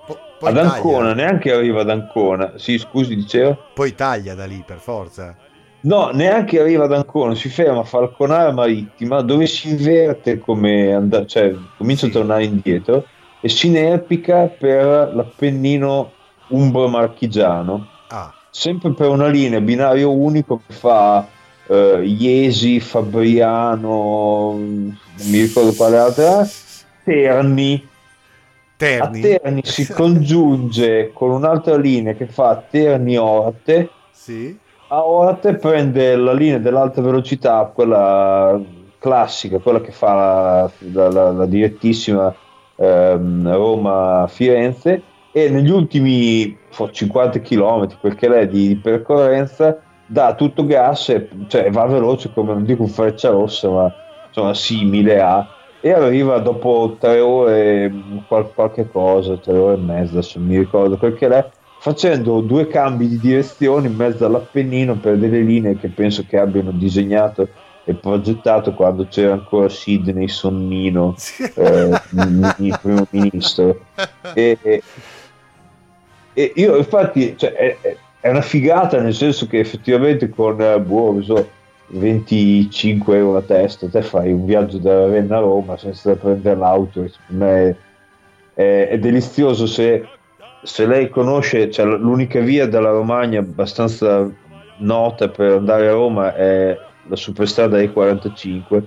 Po- ad Ancona, taglia. neanche arriva ad Ancona. Sì, scusi, dicevo. Poi taglia da lì, per forza. No, neanche arriva ad Ancona, si ferma a Falconara Marittima, dove si inverte come andare, cioè comincia sì. a tornare indietro e si inerpica per l'Appennino umbro-marchigiano. Ah. Sempre per una linea binario unico che fa uh, Iesi, Fabriano, non mi ricordo quale altra, Terni. Terni. A Terni si congiunge con un'altra linea che fa Terni-Orte. Sì. A Orte prende la linea dell'alta velocità, quella classica, quella che fa la, la, la direttissima ehm, Roma-Firenze e negli ultimi 50 km, quel che è di, percorrenza, dà tutto gas, e, cioè va veloce come non dico un freccia rossa, ma insomma simile a e arriva dopo tre ore qual- qualche cosa, tre ore e mezza, adesso mi ricordo quel che è, facendo due cambi di direzione in mezzo all'Appennino per delle linee che penso che abbiano disegnato e progettato quando c'era ancora Sidney Sonnino, eh, il primo ministro. E, e, io infatti cioè, è, è, una figata nel senso che effettivamente con eh, boh, so, 25 euro a testa te fai un viaggio da Ravenna a Roma senza prendere l'auto me è, è delizioso se, se, lei conosce cioè, l'unica via dalla Romagna abbastanza nota per andare a Roma è la superstrada E45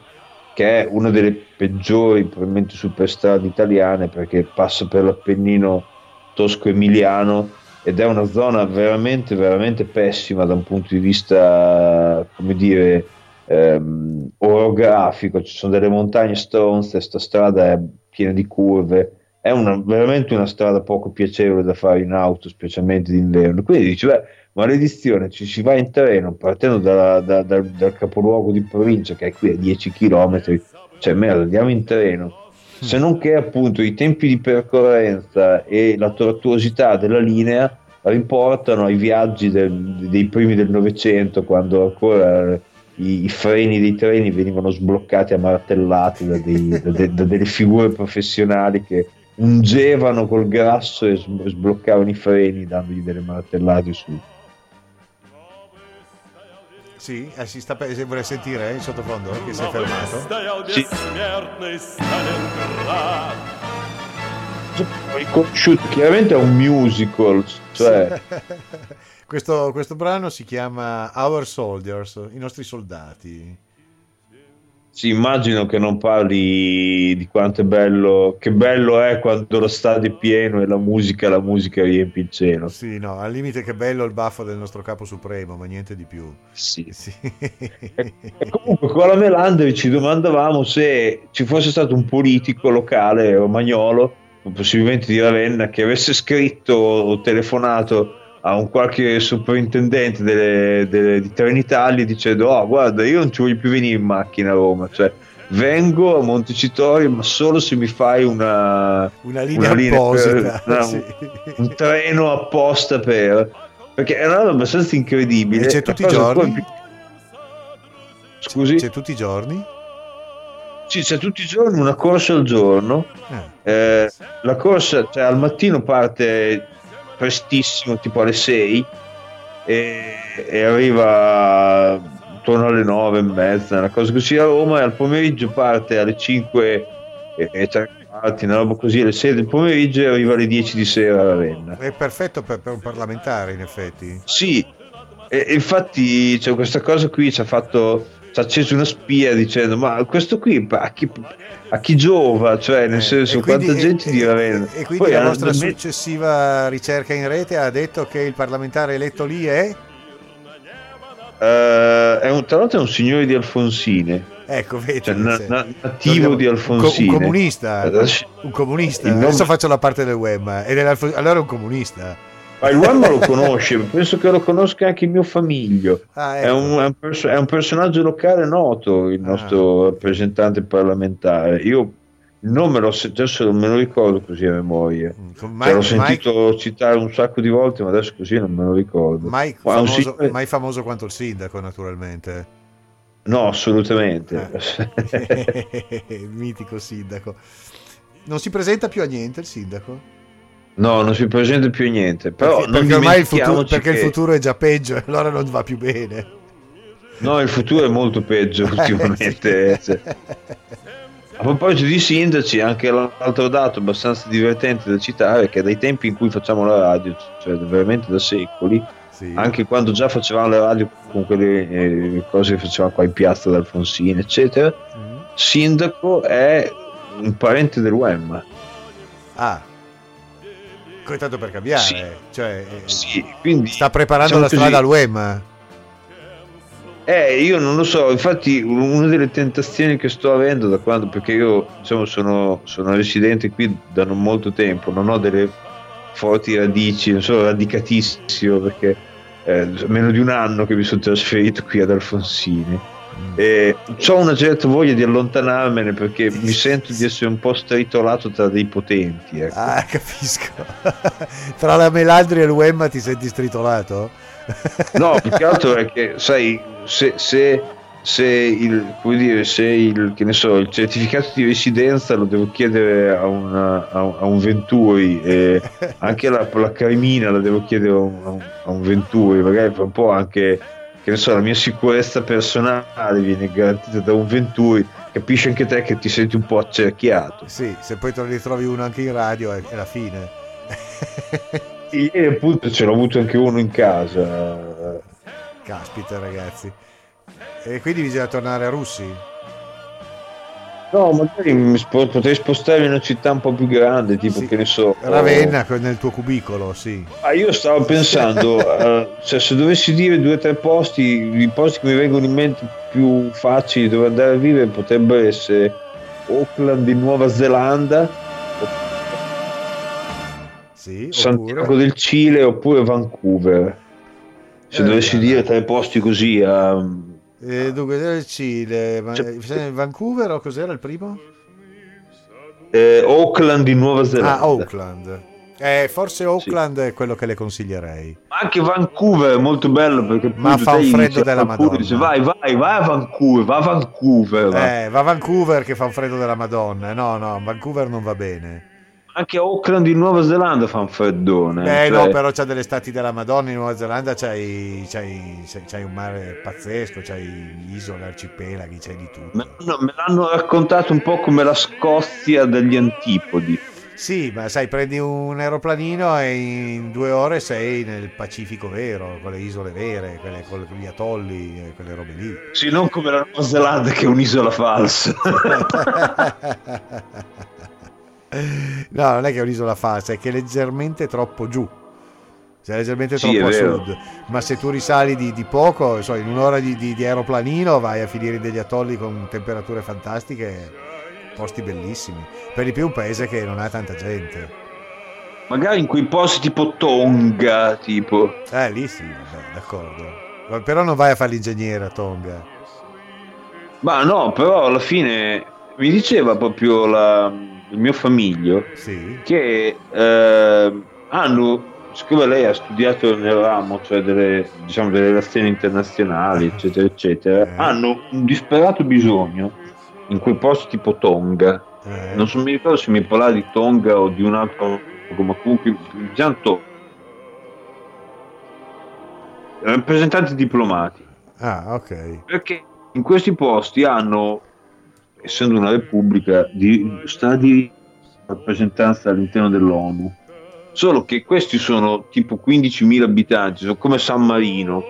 che è una delle peggiori probabilmente superstrade italiane perché passa per l'Appennino tosco-emiliano ed è una zona veramente veramente pessima da un punto di vista come dire ehm, orografico. Ci sono delle montagne stronze questa strada è piena di curve. È una, veramente una strada poco piacevole da fare in auto specialmente d'inverno. Quindi dici beh maledizione ci si va in treno partendo da, da, da, dal capoluogo di provincia che è qui a 10 km cioè merda andiamo in treno se non che appunto i tempi di percorrenza e la tortuosità della linea riportano ai viaggi del, dei primi del Novecento quando ancora i, i, freni dei treni venivano sbloccati a martellate da, dei, de, da delle figure professionali che ungevano col grasso e sbloccavano i freni dandogli delle martellate su. Sì, eh, si sta se vuole sentire eh, in sottofondo che si è fermato. Sì. Riconosciuto, chiaramente è un musical, cioè... (laughs) questo, questo brano si chiama Our Soldiers, i nostri soldati. Sì, immagino che non parli di quanto è bello, che bello è quando lo stadio è pieno e la musica, la musica riempie il cielo. Sì, no, al limite che bello il baffo del nostro capo supremo, ma niente di più. Sì. (laughs) sì. E, e, comunque con la Melandri ci domandavamo se ci fosse stato un politico locale romagnolo, possibilmente di Ravenna, che avesse scritto o telefonato a un qualche sovrintendente delle, delle, di Trenitalia dicendo oh guarda io non ci voglio più venire in macchina a Roma cioè vengo a Montecitorio ma solo se mi fai una, una linea, una linea apposita per, una, sì. un, un, treno apposta per perché è una cosa abbastanza incredibile e c'è tutti i giorni più... scusi c'è tutti i giorni sì, c'è tutti i giorni una corsa al giorno. Eh. Eh, la corsa cioè, al mattino parte prestissimo, tipo alle 6 e, e arriva intorno alle 9 e mezza, una cosa così a Roma e al pomeriggio parte alle 5 e, e tre quarti, una roba così alle 6 del pomeriggio e arriva alle 10 di sera a Ravenna. È perfetto per, per un parlamentare in effetti. Sì, e, infatti cioè, questa cosa qui ci ha fatto ci ha acceso una spia dicendo ma questo qui a chi, a chi giova cioè nel eh, senso quindi, quanta gente di Ravenna e, quindi Poi, la nostra me... successiva ricerca in rete ha detto che il parlamentare eletto lì è uh, è un, tra l'altro è un signore di Alfonsine Ecco, vedi, cioè, na, na, nativo di Alfonsine. Un comunista. Un comunista. Adesso faccio la parte del web. Allora è un comunista. Ma il uomo lo conosce, penso che lo conosca anche il mio famiglio. Ah, ecco. è, un, è, un perso- è, un, personaggio locale noto, il ah. nostro rappresentante parlamentare. Io il nome lo, adesso non me lo ricordo così a memoria. Mm, mai, l'ho sentito mai... citare un sacco di volte, ma adesso così non me lo ricordo. Mai famoso, signore... mai famoso quanto il sindaco, naturalmente. No, assolutamente. (laughs) Eh. Mitico sindaco. Non si presenta più a niente il sindaco? No, non si presenta più niente. Però perché, perché ormai il futuro, perché che... il futuro è già peggio e (laughs) allora non va più bene. No, il futuro è molto peggio (laughs) (laughs) ultimamente. cioè. A proposito di sindaci, anche l'altro dato abbastanza divertente da citare è che dai tempi in cui facciamo la radio, cioè veramente da secoli, sì. anche quando già facevamo la radio con quelle eh, cose che facevamo qua in piazza da Alfonsini, eccetera, mm. sindaco è un parente del UEM. Ah, tanto per cambiare, sì. cioè, eh, sì, quindi, sta preparando la strada all'UEM. Eh, io non lo so, infatti una delle tentazioni che sto avendo da quando, perché io diciamo, sono, sono residente qui da non molto tempo, non ho delle forti radici, non sono radicatissimo perché eh, meno di un anno che mi sono trasferito qui ad Alfonsini. Mm. E ho una certa voglia di allontanarmene perché mi sento di essere un po' stritolato tra dei potenti. Ecco. Ah, (laughs) capisco. (laughs) tra la Melandri e l'Uemma ti senti stritolato? (laughs) no, più che altro è che, sai, se, se, se, il, dire, se il, so, il, certificato di residenza lo devo chiedere a, una, a, un, a un, Venturi e anche la, la Carmina la devo chiedere a un, a un Venturi, magari per un po' anche che ne so, la mia sicurezza personale viene garantita da un Venturi, capisci anche te che ti senti un po' accerchiato. Sì, se poi te ne ritrovi uno anche in radio è, è la fine. (laughs) Ieri appunto ce l'ho avuto anche uno in casa. Caspita ragazzi. E quindi bisogna tornare a Russi? No, magari potrei spostarmi in una città un po' più grande, tipo sì. che ne so. Ravenna oh... nel tuo cubicolo, sì. Ah, io stavo pensando, uh, (laughs) cioè, se dovessi dire due o tre posti, i posti che mi vengono in mente più facili dove andare a vivere potrebbero essere Auckland in Nuova Zelanda sì, Santiago oppure... del Cile oppure Vancouver. Se eh, dovessi eh, dire tre posti così a... Eh, dunque, del Cile, cioè, Vancouver o cos'era il primo? Eh, Auckland in Nuova Zelanda. Ah, Auckland. Eh, forse Auckland sì. è quello che le consiglierei. Anche Vancouver è molto bello perché Ma fa un freddo della Madonna. Dice, vai, vai, vai a Vancouver, va a Vancouver. Va. Eh, va a Vancouver che fa un freddo della Madonna. No, no, Vancouver non va bene anche Auckland in Nuova Zelanda fa un freddone. Eh cioè... no, però c'è delle stati della Madonna in Nuova Zelanda, c'hai, c'hai, c'hai un mare pazzesco, c'hai isole, arcipelaghi, c'hai di tutto. Me, no, me l'hanno raccontato un po' come la Scozia degli antipodi. Sì, ma sai, prendi un aeroplanino e in due ore sei nel Pacifico vero, con le isole vere, quelle con gli atolli, quelle robe lì. Sì, non come la Nuova Zelanda che è un'isola falsa. (laughs) No, non è che è un'isola falsa, è che è leggermente troppo giù. Cioè, leggermente sì, troppo a sud. Ma se tu risali di, di poco, so, in un'ora di, di, di, aeroplanino vai a finire in degli atolli con temperature fantastiche, posti bellissimi. Per di più un paese che non ha tanta gente. Magari in quei posti tipo Tonga, tipo. Eh, lì sì, vabbè, d'accordo. Però non vai a fare l'ingegnere a Tonga. Ma no, però alla fine mi diceva proprio la, il mio famiglio sì. che eh, hanno siccome lei ha studiato nel ramo cioè delle, diciamo, delle relazioni internazionali eccetera eccetera eh. hanno un disperato bisogno in quei posti tipo Tonga eh. non so, mi ricordo se mi parlava di Tonga o di un altro ma comunque diciamo rappresentanti diplomatici ah ok perché in questi posti hanno essendo una repubblica, di, sta di rappresentanza all'interno dell'ONU. Solo che questi sono tipo 15.000 abitanti, sono come San Marino.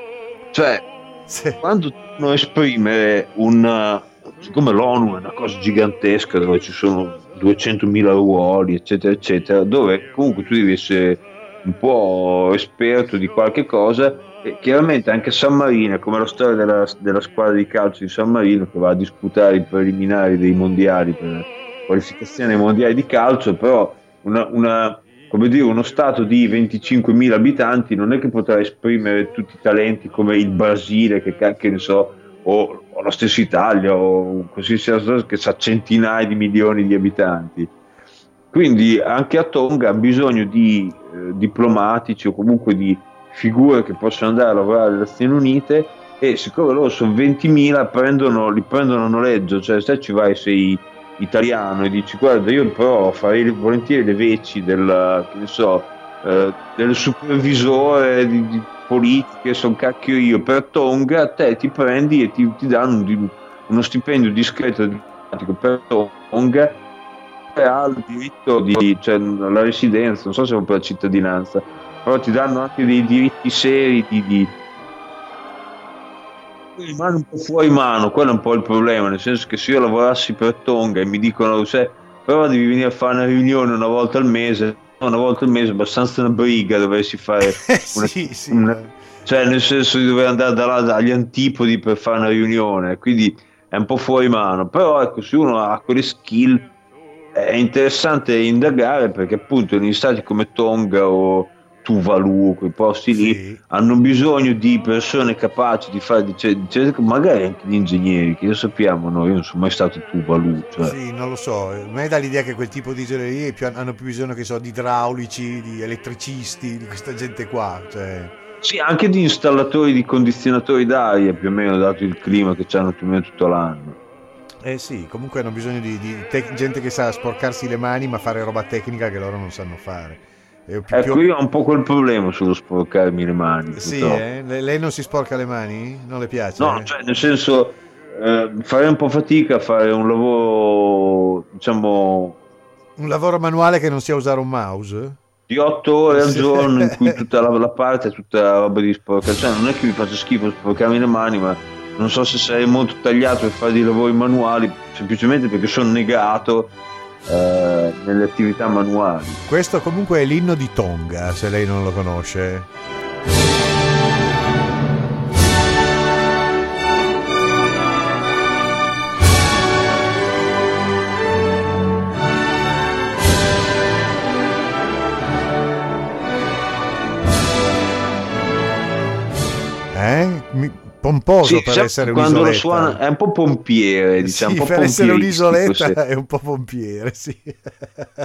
Cioè, sì. quando devono esprimere una... siccome l'ONU è una cosa gigantesca dove ci sono 200.000 ruoli, eccetera, eccetera, dove comunque tu devi essere un po' esperto di qualche cosa e chiaramente anche San Marino, come la storia della, della, squadra di calcio di San Marino che va a disputare i preliminari dei mondiali per qualificazione ai mondiali di calcio, però una, una, come dire, uno stato di 25.000 abitanti non è che potrà esprimere tutti i talenti come il Brasile, che, che ne so, o, o la stessa Italia, o così sia, che sa centinaia di milioni di abitanti. Quindi anche a Tonga ha bisogno di eh, diplomatici o comunque di figure che possono andare a lavorare alle Nazioni Unite e siccome loro sono 20.000 prendono, li prendono a noleggio, cioè se ci vai sei italiano e dici guarda io però farei volentieri le veci del, so, eh, del supervisore di, di politiche, sono cacchio io, per Tonga te ti prendi e ti, ti danno un, uno stipendio discreto per Tonga ha il diritto di, cioè la residenza, non so se è per la cittadinanza, però ti danno anche dei diritti seri di, di rimane un po' fuori mano, quello è un po' il problema, nel senso che se io lavorassi per Tonga e mi dicono se però devi venire a fare una riunione una volta al mese, una volta al mese è abbastanza una briga dovessi fare (laughs) una, sì, sì. Una, cioè nel senso di dover andare da là, dagli antipodi per fare una riunione, quindi è un po' fuori mano, però ecco se uno ha quelle skill è interessante indagare perché appunto in stati come Tonga o Tuvalu, quei posti lì, sì. hanno bisogno di persone capaci di fare, cioè, cioè, magari anche di ingegneri, che lo sappiamo, no? io non sono mai stato Tuvalu. Cioè. Sì, non lo so, a me dà l'idea che quel tipo di ingegneria più, hanno più bisogno che so, di idraulici, di elettricisti, di questa gente qua. Cioè. Sì, anche di installatori di condizionatori d'aria, più o meno, dato il clima che hanno più o meno tutto l'anno. Eh sì, comunque hanno bisogno di, di te- gente che sa sporcarsi le mani ma fare roba tecnica che loro non sanno fare. Più, ecco, più... io ho un po' quel problema sullo sporcarmi le mani. Sì, eh? lei non si sporca le mani? Non le piace? No, cioè, nel senso, eh, farei un po' fatica a fare un lavoro, diciamo... Un lavoro manuale che non sia usare un mouse? Di otto ore al giorno in cui (laughs) tutta la, la parte è tutta roba di sporca. Cioè, non è che mi faccia schifo sporcarmi le mani, ma non so se sarei molto tagliato per fare dei lavori manuali, semplicemente perché sono negato eh, nelle attività manuali. Questo comunque è l'inno di Tonga, se lei non lo conosce. Pomposo sì, per essere quando un'isoletta. Lo suona, è un po' pompiere, diciamo. Sì, per essere un'isoletta (laughs) è un po' pompiere, sì.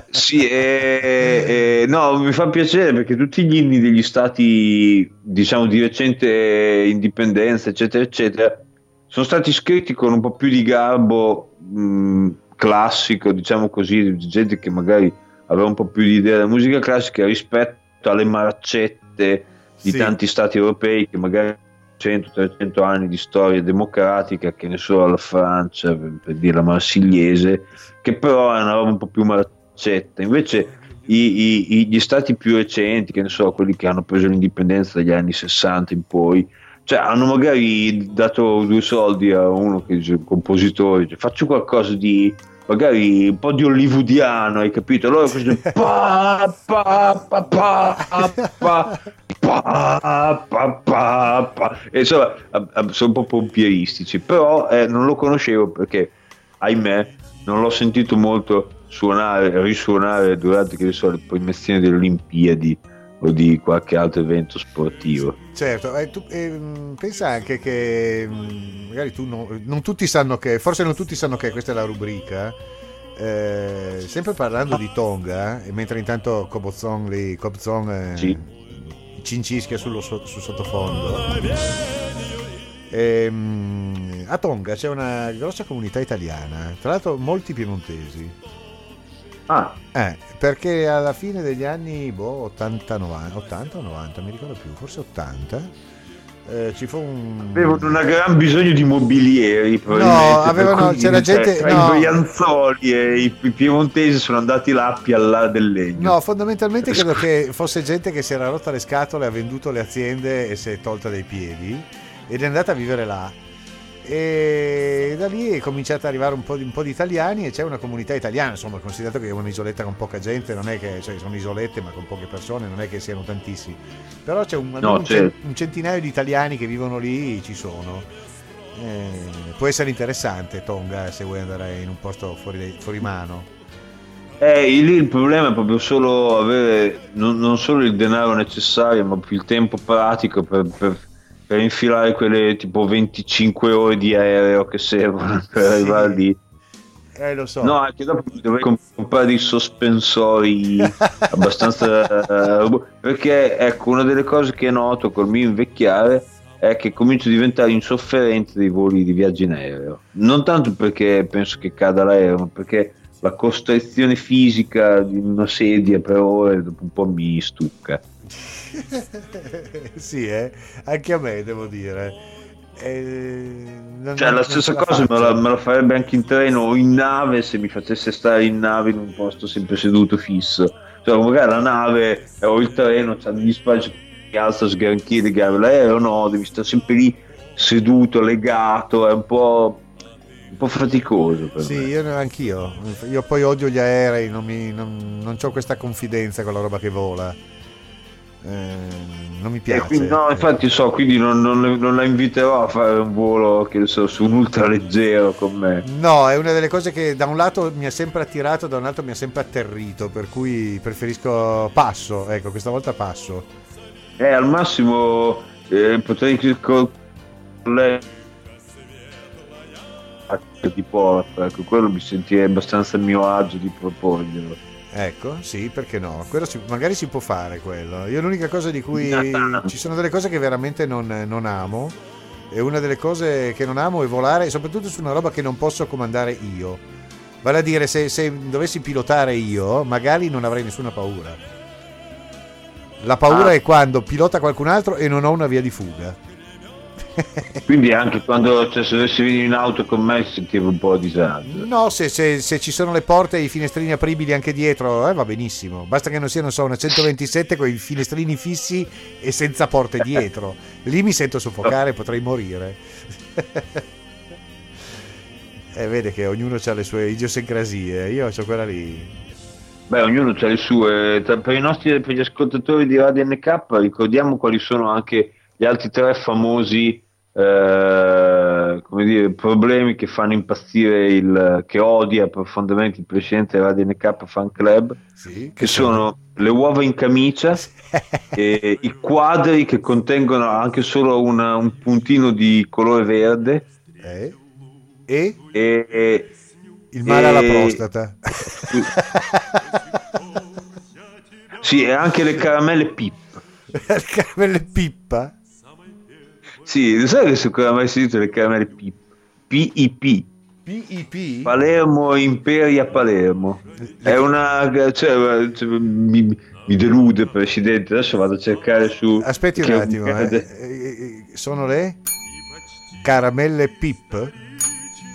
sì, eh, eh, no, mi fa piacere perché tutti gli inni degli stati, diciamo, di recente indipendenza, eccetera, eccetera, sono stati scritti con un po' più di garbo mh, classico, diciamo così, di gente che magari aveva un po' più di idea della musica classica rispetto alle marcette di sì. tanti stati europei che magari 100-300 anni di storia democratica, che ne so, la Francia, per, dire la marsigliese, che però è una roba un po' più marcetta. Invece i, i, gli stati più recenti, che ne so, quelli che hanno preso l'indipendenza dagli anni 60 in poi, cioè hanno magari dato due soldi a uno che dice compositore, dice, faccio qualcosa di magari un po' di hollywoodiano, hai capito? Allora così (laughs) pa pa pa pa pa pa pa pa pa e insomma sono un po' pompieristici, però eh, non lo conoscevo perché ahimè non l'ho sentito molto suonare, risuonare durante che so, le premiazioni delle Olimpiadi o di qualche altro evento sportivo. Certo, e tu, e, pensa anche che magari tu non, non, tutti sanno che, forse non tutti sanno che questa è la rubrica. Eh, sempre parlando di Tonga, e mentre intanto Kobozong lì, Kobzong eh, sì. cincischia sullo, sul sottofondo. E, a Tonga c'è una grossa comunità italiana, tra l'altro molti piemontesi. Ah. Eh, perché alla fine degli anni boh, 80, 90, 80 o 90, mi ricordo più, forse 80. Eh, ci fu un... avevano un gran bisogno di mobilieri no, avevano, c'era gente tra no. i Brianzoli e i, i, piemontesi sono andati là a piallare del legno no fondamentalmente credo (laughs) che fosse gente che si era rotta le scatole ha venduto le aziende e si è tolta dai piedi ed è andata a vivere là e da lì è cominciato ad arrivare un po, di, un po' di italiani e c'è una comunità italiana, insomma, considerato che è un'isoletta con poca gente, non è che cioè, sono isolette ma con poche persone, non è che siano tantissimi, però c'è un, no, un, certo. un centinaio di italiani che vivono lì, ci sono. Eh, può essere interessante Tonga se vuoi andare in un posto fuori, fuori mano. Eh, lì il problema è proprio solo avere non, non, solo il denaro necessario, ma più il tempo pratico per, per per infilare quelle tipo 25 ore di aereo che servono (laughs) per sì. arrivare lì. Eh, lo so. No, anche dopo dovrei comprare dei sospensori (laughs) abbastanza... Uh, perché, ecco, una delle cose che noto col mio invecchiare è che comincio a diventare insofferente dei voli di viaggio in aereo. Non tanto perché penso che cada l'aereo, ma perché la costrizione fisica di una sedia per ore dopo un po' mi stucca. (laughs) sì, eh? anche a me devo dire. Eh, cioè, la stessa la cosa me la, me la, farebbe anche in treno o in nave se mi facesse stare in nave in un posto sempre seduto fisso. Cioè, magari la nave o il treno c'ha degli spazi che alza sgranchire l'aereo no, devi stare sempre lì seduto, legato, è un po' un po' faticoso per sì, me. io anch'io. Io poi odio gli aerei, non, mi, non, non ho questa confidenza con la roba che vola. Eh, non mi piace. Quindi, no, infatti so, quindi non, non, non, la inviterò a fare un volo che so, su un ultra leggero con me. No, è una delle cose che da un lato mi ha sempre attirato, da un altro mi ha sempre atterrito, per cui preferisco passo, ecco, questa volta passo. Eh, al massimo eh, potrei con lei di porta, ecco, quello mi sentirei abbastanza a mio agio di proporglielo. Ecco, sì, perché no? Si, magari si può fare quello. Io l'unica cosa di cui... Ci sono delle cose che veramente non, non amo. E una delle cose che non amo è volare, soprattutto su una roba che non posso comandare io. Vale a dire, se, se dovessi pilotare io, magari non avrei nessuna paura. La paura ah. è quando pilota qualcun altro e non ho una via di fuga. Quindi anche quando cioè, se dovessi venire in auto con me si sentiva un po' a disagio. No, se, se, se, ci sono le porte e i finestrini apribili anche dietro, eh, va benissimo. Basta che non siano so, una 127 con i finestrini fissi e senza porte dietro. Lì mi sento soffocare, potrei morire. e eh, vede che ognuno ha le sue idiosincrasie, io ho quella lì. Beh, ognuno ha le sue. Per, i nostri, per gli ascoltatori di Radio NK ricordiamo quali sono anche gli altri tre famosi eh, come dire, problemi che fanno impazzire il che odia profondamente il presidente Radio NK Fan Club, sì, che, che sono, le uova in camicia, (laughs) e i quadri che contengono anche solo una, un puntino di colore verde eh? e, e, e, il male alla prostata. sì, e anche le caramelle pip. (laughs) le caramelle pippa? Sì, sai che su cosa mai sentito le camere PIP? PIP. PIP? Palermo Imperia Palermo. È una... Cioè, cioè, mi, mi, delude Presidente, adesso vado a cercare su... Aspetti un attimo, eh. Eh, eh. sono le caramelle PIP?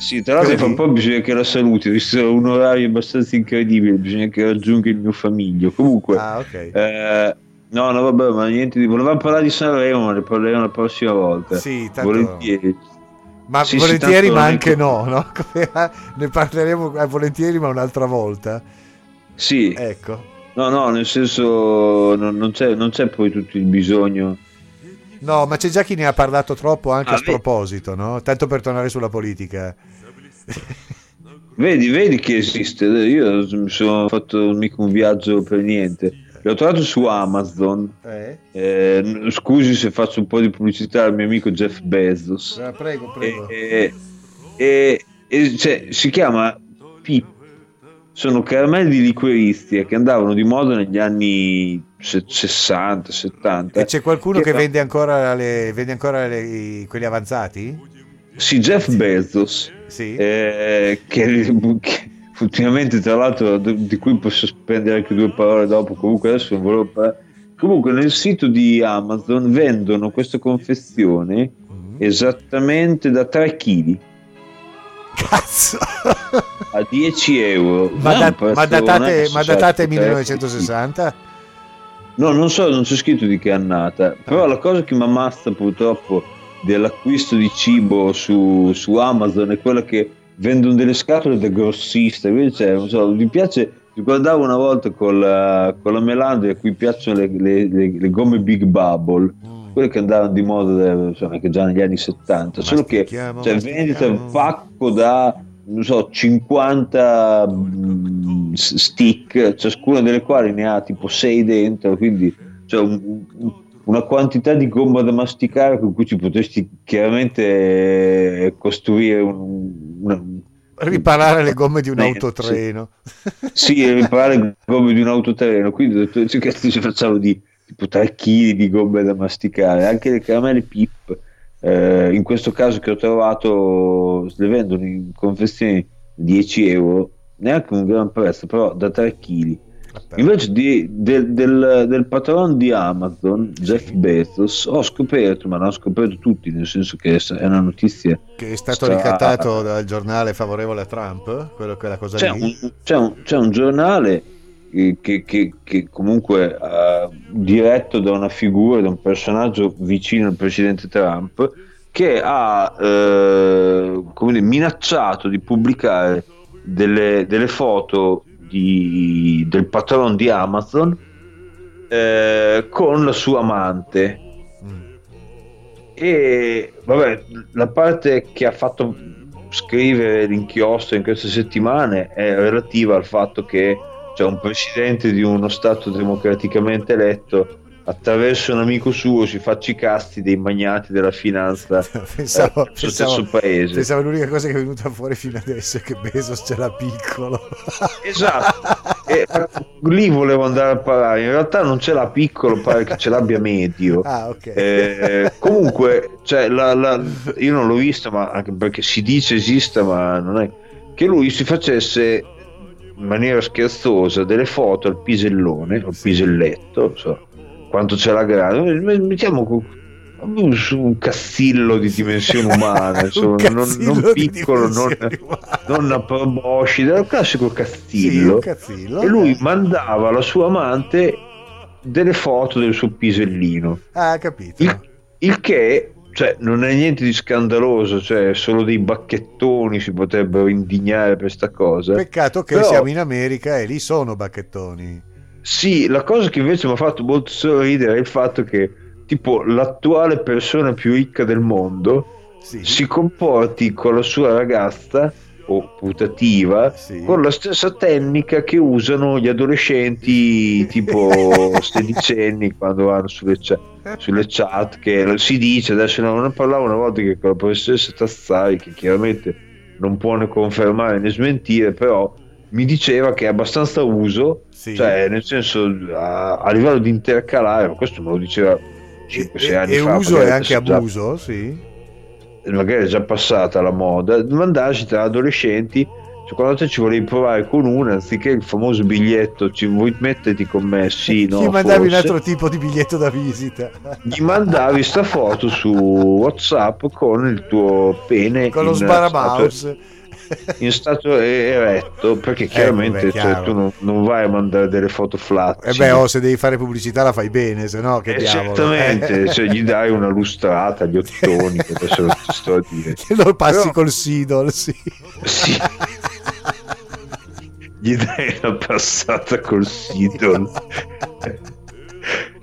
Sì, tra l'altro fra un po' bisogna che la saluti, visto un orario abbastanza incredibile, bisogna che raggiunga il mio famiglio. Comunque, ah, okay. eh, No, no, vabbè, ma niente di... Volevamo parlare di Sanremo, ma ne parleremo la prossima volta. Sì, tanto... Volentieri. Ma sì, volentieri, sì, ma anche no, no? (laughs) ne parleremo eh, volentieri, ma un'altra volta. Sì. Ecco. No, no, nel senso, non, non, c'è, non c'è poi tutto il bisogno. No, ma c'è già chi ne ha parlato troppo anche ah, a sproposito, no? Tanto per tornare sulla politica. Vedi, vedi che esiste. Io mi sono fatto mica un viaggio per niente. L'ho trovato su Amazon. Eh? Eh, scusi se faccio un po' di pubblicità al mio amico Jeff Bezos. Eh, prego, prego. E, cioè, si chiama Pip. Sono caramelli di liquoristi che andavano di moda negli anni 60, 70. E c'è qualcuno che, che vende ancora, le, vende ancora le, quelli avanzati? Sì, Jeff Bezos. Sì. Eh, che, che ultimamente tra l'altro di cui posso spendere anche due parole dopo comunque adesso non volevo parlare comunque nel sito di Amazon vendono queste confezioni mm-hmm. esattamente da 3 kg cazzo! A 10 euro. Ma, da, ma datate, ma datate 1960 no non so non c'è scritto di che annata però ah. la cosa che mi ammazza purtroppo dell'acquisto di cibo su, su Amazon è quella che vendono delle scatole da grossista. Invece, non so, mi piace. Ricordavo una volta con la, con la Melandri a cui piacciono le, le, le, le gomme Big Bubble, mm. quelle che andavano di moda insomma, che già negli anni 70. Solo che cioè, vendita un pacco da non so, 50 mm, stick, ciascuna delle quali ne ha tipo 6 dentro, quindi cioè, un, un una quantità di gomma da masticare con cui ci potresti chiaramente eh, costruire un, una, riparare le gomme di un autotreno. sì, riparare le gomme di un autotreno. Quindi ho detto che ci facciamo di tipo 3 kg di gomme da masticare? Anche le caramelle pip eh, in questo caso che ho trovato le vendono in confezioni 10 euro neanche un gran prezzo però da 3 kg invece di, del, del, del patron di Amazon Jeff Bezos ho scoperto ma ho scoperto tutti nel senso che è una notizia che è stato stra... ricattato dal giornale favorevole a Trump quello che è la cosa c'è, un, c'è, un, c'è un giornale che, che, che, comunque uh, diretto da una figura, da un personaggio vicino al presidente Trump, che ha eh, dire, minacciato di pubblicare delle, delle foto di, del patron di Amazon eh, con la sua amante. E vabbè, la parte che ha fatto scrivere l'inchiostro in queste settimane è relativa al fatto che cioè un presidente di uno Stato democraticamente eletto attraverso un amico suo si faccia i casti dei magnati della finanza. (laughs) Pensavo, eh, pensavo, stesso paese. pensavo l'unica cosa che è venuta fuori fino adesso è che Bezos ce l'ha piccolo. Esatto. E, lì volevo andare a parlare. In realtà non ce l'ha piccolo pare che ce l'abbia medio. Ah, okay. eh, comunque cioè, la, la, io non l'ho visto ma anche perché si dice esista ma non è che lui si facesse in maniera scherzosa delle foto al pisellone, al piselletto, so, quanto c'è la grande, mettiamo su un cassillo di dimensione umana, (laughs) insomma, non, non piccolo, non, non a proboscide, un classico castillo. Sì, e lui eh. mandava alla sua amante delle foto del suo pisellino. Ah, capito. Il, il che cioè, non è niente di scandaloso, cioè, solo dei bacchettoni si potrebbero indignare per questa cosa. Peccato che Però, siamo in America e lì sono bacchettoni. Sì, la cosa che invece mi ha fatto molto sorridere è il fatto che, tipo, l'attuale persona più ricca del mondo sì. si comporti con la sua ragazza o putativa sì. con la stessa tecnica che usano gli adolescenti tipo (laughs) sedicenni quando vanno sulle chat, sulle chat che si dice adesso no, ne parlavo una volta che con la professoressa Tazzari che chiaramente non può né confermare né smentire però mi diceva che è abbastanza uso sì. cioè nel senso a, a, livello di intercalare ma questo me lo diceva 5-6 anni e fa e uso e anche abuso già... sì magari è già passata la moda, mandarci tra adolescenti. Cioè, quando te ci volevi provare con una, anziché il famoso biglietto, ci vuoi metterti con me? Sì, no. Gli mandavi forse. un altro tipo di biglietto da visita. Gli mandavi sta foto su WhatsApp con il tuo pene. Con lo sbaramouse in stato eretto perché eh, chiaramente eh, beh, cioè, tu non, non, vai a mandare delle foto flat e eh beh oh, se devi fare pubblicità la fai bene se no che eh, diavolo certamente cioè, gli dai una lustrata agli ottoni che adesso lo sto a dire. (laughs) Lo passi Però... col Sidol sì, sì. gli dai una passata col Sidol.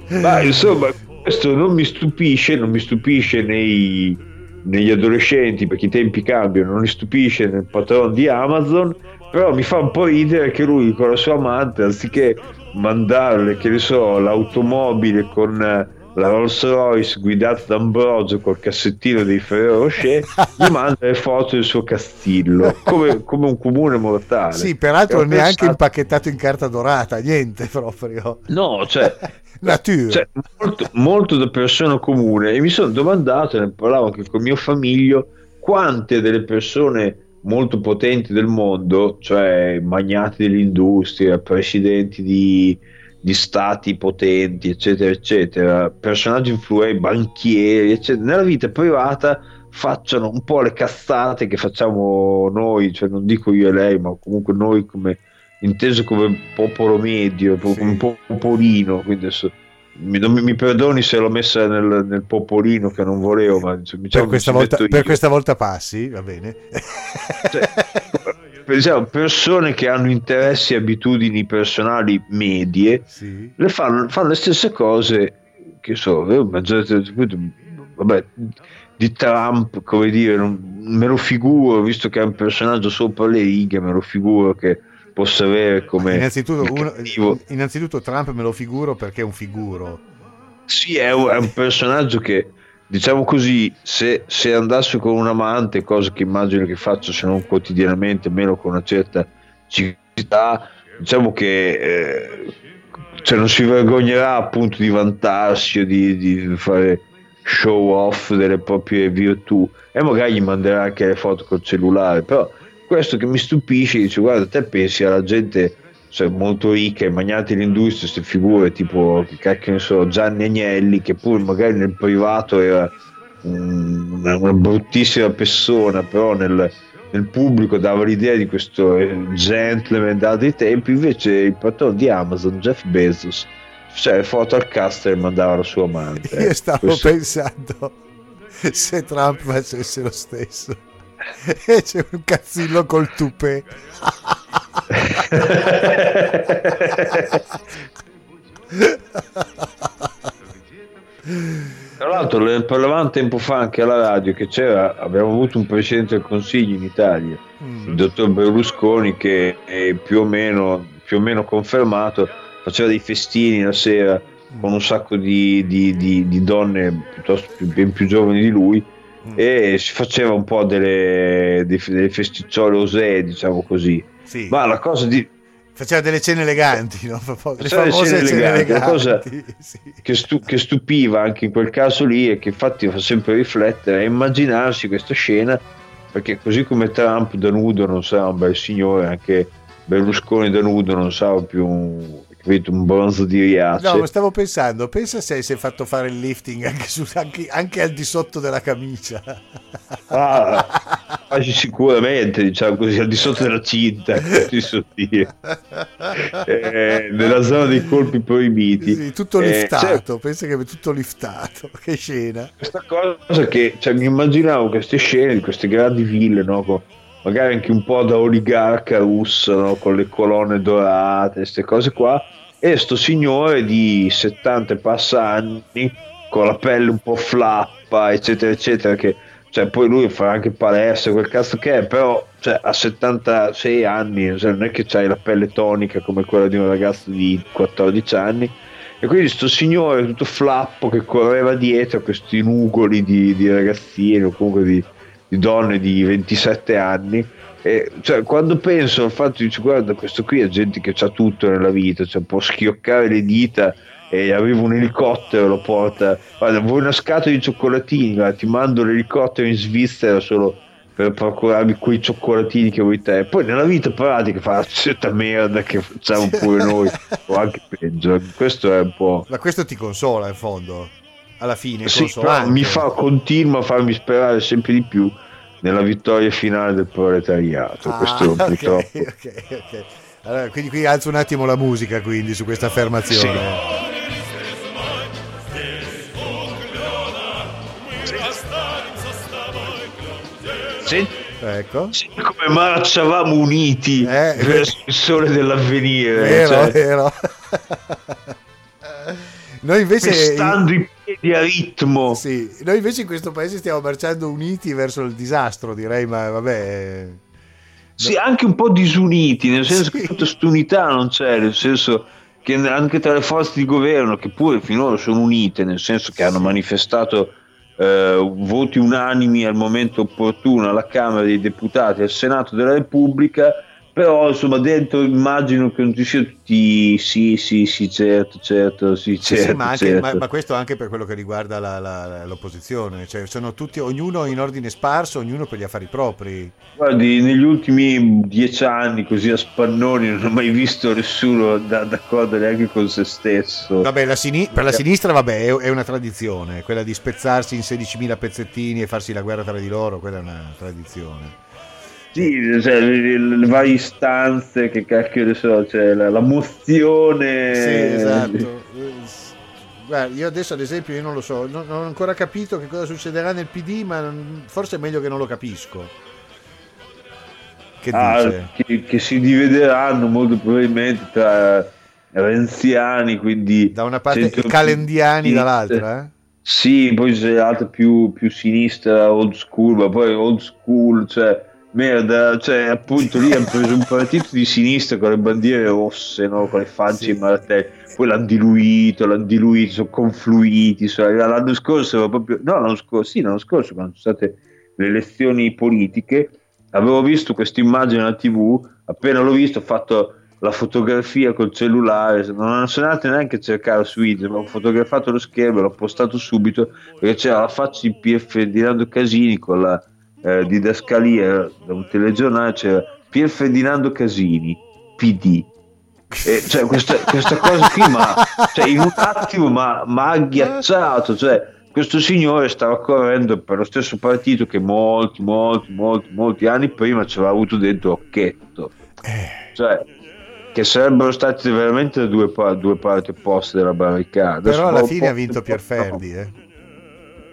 (laughs) Ma insomma questo non mi stupisce non mi stupisce nei negli adolescenti perché i tempi cambiano, non li stupisce nel patron di Amazon, però mi fa un po' ridere che lui con la sua amante, anziché mandarle, che ne so, l'automobile con eh, la Rolls Royce guidata da Ambrogio col cassettino dei Ferrero Rocher, gli (laughs) manda le foto del suo castillo, come, come un comune mortale. Sì, peraltro neanche pensato... impacchettato in carta dorata, niente proprio. No, cioè... (laughs) Cioè, molto, molto, da persona comune e mi sono domandato, ne parlavo anche con mio famiglio, quante delle persone molto potenti del mondo, cioè magnati dell'industria, presidenti di, di stati potenti, eccetera, eccetera, personaggi influenti, banchieri, eccetera, nella vita privata facciano un po' le cazzate che facciamo noi, cioè non dico io e lei, ma comunque noi come inteso come popolo medio, sì. come popolino, quindi adesso mi, mi, mi, perdoni se l'ho messa nel, nel, popolino che non volevo, ma diciamo, per, questa volta, per, questa volta, passi, va bene. Cioè, (laughs) diciamo, persone che hanno interessi e abitudini personali medie sì. le fanno, fanno, le stesse cose che so, vabbè, di Trump, come dire, non, me lo figuro, visto che è un personaggio sopra le righe, me lo figuro che possa avere come innanzitutto, uno, innanzitutto Trump me lo figuro perché è un figuro. Sì è un, è un personaggio che diciamo così se, se, andasse con un amante cosa che immagino che faccia se non quotidianamente meno con una certa civiltà diciamo che eh, cioè non si vergognerà appunto di vantarsi o di, di fare show off delle proprie virtù. E magari gli manderà anche le foto col cellulare, però questo che mi stupisce, dice guarda te pensi alla gente cioè, molto ricca, i magnati dell'industria, queste figure tipo che cacchio ne so, Gianni Agnelli, che pure magari nel privato era una, una bruttissima persona, però nel, nel, pubblico dava l'idea di questo gentleman da altri tempi, invece il patrono di Amazon, Jeff Bezos, cioè foto al cast e mandava la sua amante. Io stavo questo... pensando se Trump facesse lo stesso. E (laughs) c'è un cazzillo col tupè. Tra l'altro parlavamo tempo fa anche alla radio che c'era, abbiamo avuto un presidente del consiglio in Italia, mm. il dottor Berlusconi che è più o meno, più o meno confermato, faceva dei festini la sera con un sacco di, di, di, di donne piuttosto più, ben più giovani di lui mm. e si faceva un po' delle, delle festicciole osè, diciamo così. Sì. Ma la cosa di, Faceva delle cene eleganti, no? Le famose cene, cene eleganti. La cosa sì. che, stu- che, stupiva anche in quel caso lì e che infatti fa sempre riflettere è immaginarsi questa scena perché così come Trump da nudo non sarà un bel signore, anche Berlusconi da nudo non sarà più un, capito, un bronzo di riace. No, ma stavo pensando, pensa se si è fatto fare il lifting anche, su, anche, anche al di sotto della camicia. Ah, sicuramente, diciamo così, al di sotto della cinta, so (laughs) eh, nella zona dei colpi proibiti. Sì, tutto eh, liftato, cioè, pensa che è tutto liftato, (laughs) che scena. Questa cosa che, cioè, mi immaginavo queste scene di queste grandi ville, no, con, magari anche un po' da oligarca russa, no, con le colonne dorate, queste cose qua, e sto signore di 70 e passa anni, con la pelle un po' flappa, eccetera, eccetera, che cioè poi lui fa anche palestra, quel cazzo che è, però cioè, a 76 anni cioè, non è che c'hai la pelle tonica come quella di un ragazzo di 14 anni. E quindi sto signore tutto flappo che correva dietro a questi nugoli di, di ragazzini o comunque di, di, donne di 27 anni. E, cioè, quando penso al fatto di guarda, questo qui è gente che ha tutto nella vita, cioè, può schioccare le dita e arriva un elicottero lo porta guarda vuoi una scatola di cioccolatini? Guarda, ti mando l'elicottero in Svizzera solo per procurarmi quei cioccolatini che vuoi te. Poi nella vita pratica fa la certa merda che facciamo pure noi o anche peggio. Questo è un po' ma questo ti consola in fondo alla fine sì, mi fa continua a farmi sperare sempre di più nella vittoria finale del proletariato ah, questo (laughs) okay, purtroppo okay, okay. Allora, quindi qui alzo un attimo la musica quindi su questa affermazione sì. Sì. Ecco. Sì, come marciavamo uniti eh, (laughs) verso il sole dell'avvenire. Vero, cioè. vero. (laughs) noi invece stando i a ritmo. Sì, noi invece in questo paese stiamo marciando uniti verso il disastro, direi, ma vabbè. Sì, anche un po' disuniti, nel senso sì. che tutta quest'unità non c'è, nel senso che anche tra le forze di governo, che pure finora sono unite, nel senso che hanno manifestato eh, voti unanimi al momento opportuno alla Camera dei Deputati e al Senato della Repubblica però insomma dentro immagino che non ci siano tutti sì sì sì certo certo sì certo, sì, ma, anche, certo. Ma, ma, questo anche per quello che riguarda la, la, l'opposizione cioè sono tutti ognuno in ordine sparso ognuno per gli affari propri. Guardi negli ultimi dieci anni così a spannoni non ho mai visto nessuno da, d'accordo neanche con se stesso. Vabbè la sini- per la sinistra vabbè è, è una tradizione quella di spezzarsi in 16.000 pezzettini e farsi la guerra tra di loro quella è una tradizione sì, cioè, le, le, varie istanze che cacchio ne so, cioè, la, la mozione. Sì, esatto. Guarda, io adesso ad esempio io non lo so, non, non, ho ancora capito che cosa succederà nel PD, ma non, forse è meglio che non lo capisco. Che, ah, che, che si divideranno molto probabilmente tra renziani, quindi... Da una parte e calendiani dall'altra, eh? Sì, poi c'è l'altra più, più sinistra, old school, ma poi old school, cioè merda, cioè appunto lì hanno preso un partito di sinistra con le bandiere rosse, no? con le facce sì. in martello, poi l'hanno diluito, l'hanno diluito, sono confluiti, cioè, l'anno scorso proprio, no l'anno scorso, sì l'anno scorso quando sono state le elezioni politiche, avevo visto questa immagine alla tv, appena l'ho visto ho fatto la fotografia col cellulare, non sono andato neanche a cercare su internet, ho fotografato lo schermo, l'ho postato subito perché c'era la faccia di PF di Nando Casini con la eh, didascalia da un telegiornale, c'era Pier Ferdinando Casini, PD. E, cioè, questa, questa, cosa qui ma, cioè, in un attimo mi ha agghiacciato, cioè, questo signore stava correndo per lo stesso partito che molti, molti, molti, molti anni prima ci aveva avuto dentro Occhetto. Eh. Cioè, che sarebbero stati veramente due, due parti opposte della barricata. Però alla fine ha vinto Pierferdi, eh.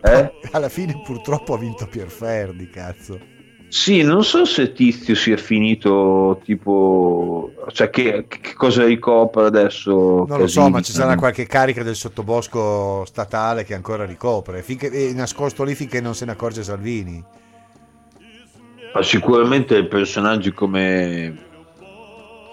Eh? (laughs) Alla fine purtroppo ha vinto Pierferdi, cazzo. Sì, non so se Tizio sia finito tipo, cioè che, che cosa ricopre adesso. Non lo so, ma ci sarà qualche carica del sottobosco statale che ancora ricopre, finché, è nascosto lì finché non se ne accorge Salvini. Ma sicuramente personaggi come,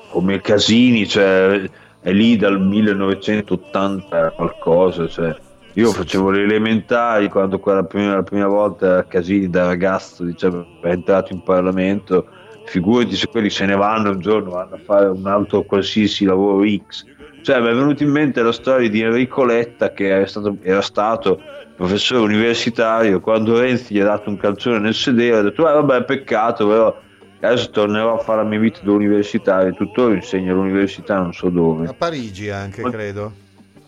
come Casini, cioè, è lì dal 1980 qualcosa, cioè, io facevo le elementari quando quella prima, la prima volta Casini da ragazzo diciamo, è entrato in Parlamento. Figurati se quelli se ne vanno un giorno, vanno a fare un altro qualsiasi lavoro X. Cioè, mi è venuta in mente la storia di Enrico Letta, che era stato, era stato professore universitario. Quando Renzi gli ha dato un calcione nel sedere, ha detto: eh, Vabbè, peccato, però adesso tornerò a fare la mia vita da universitario. Tuttora insegno all'università, non so dove. A Parigi anche, credo.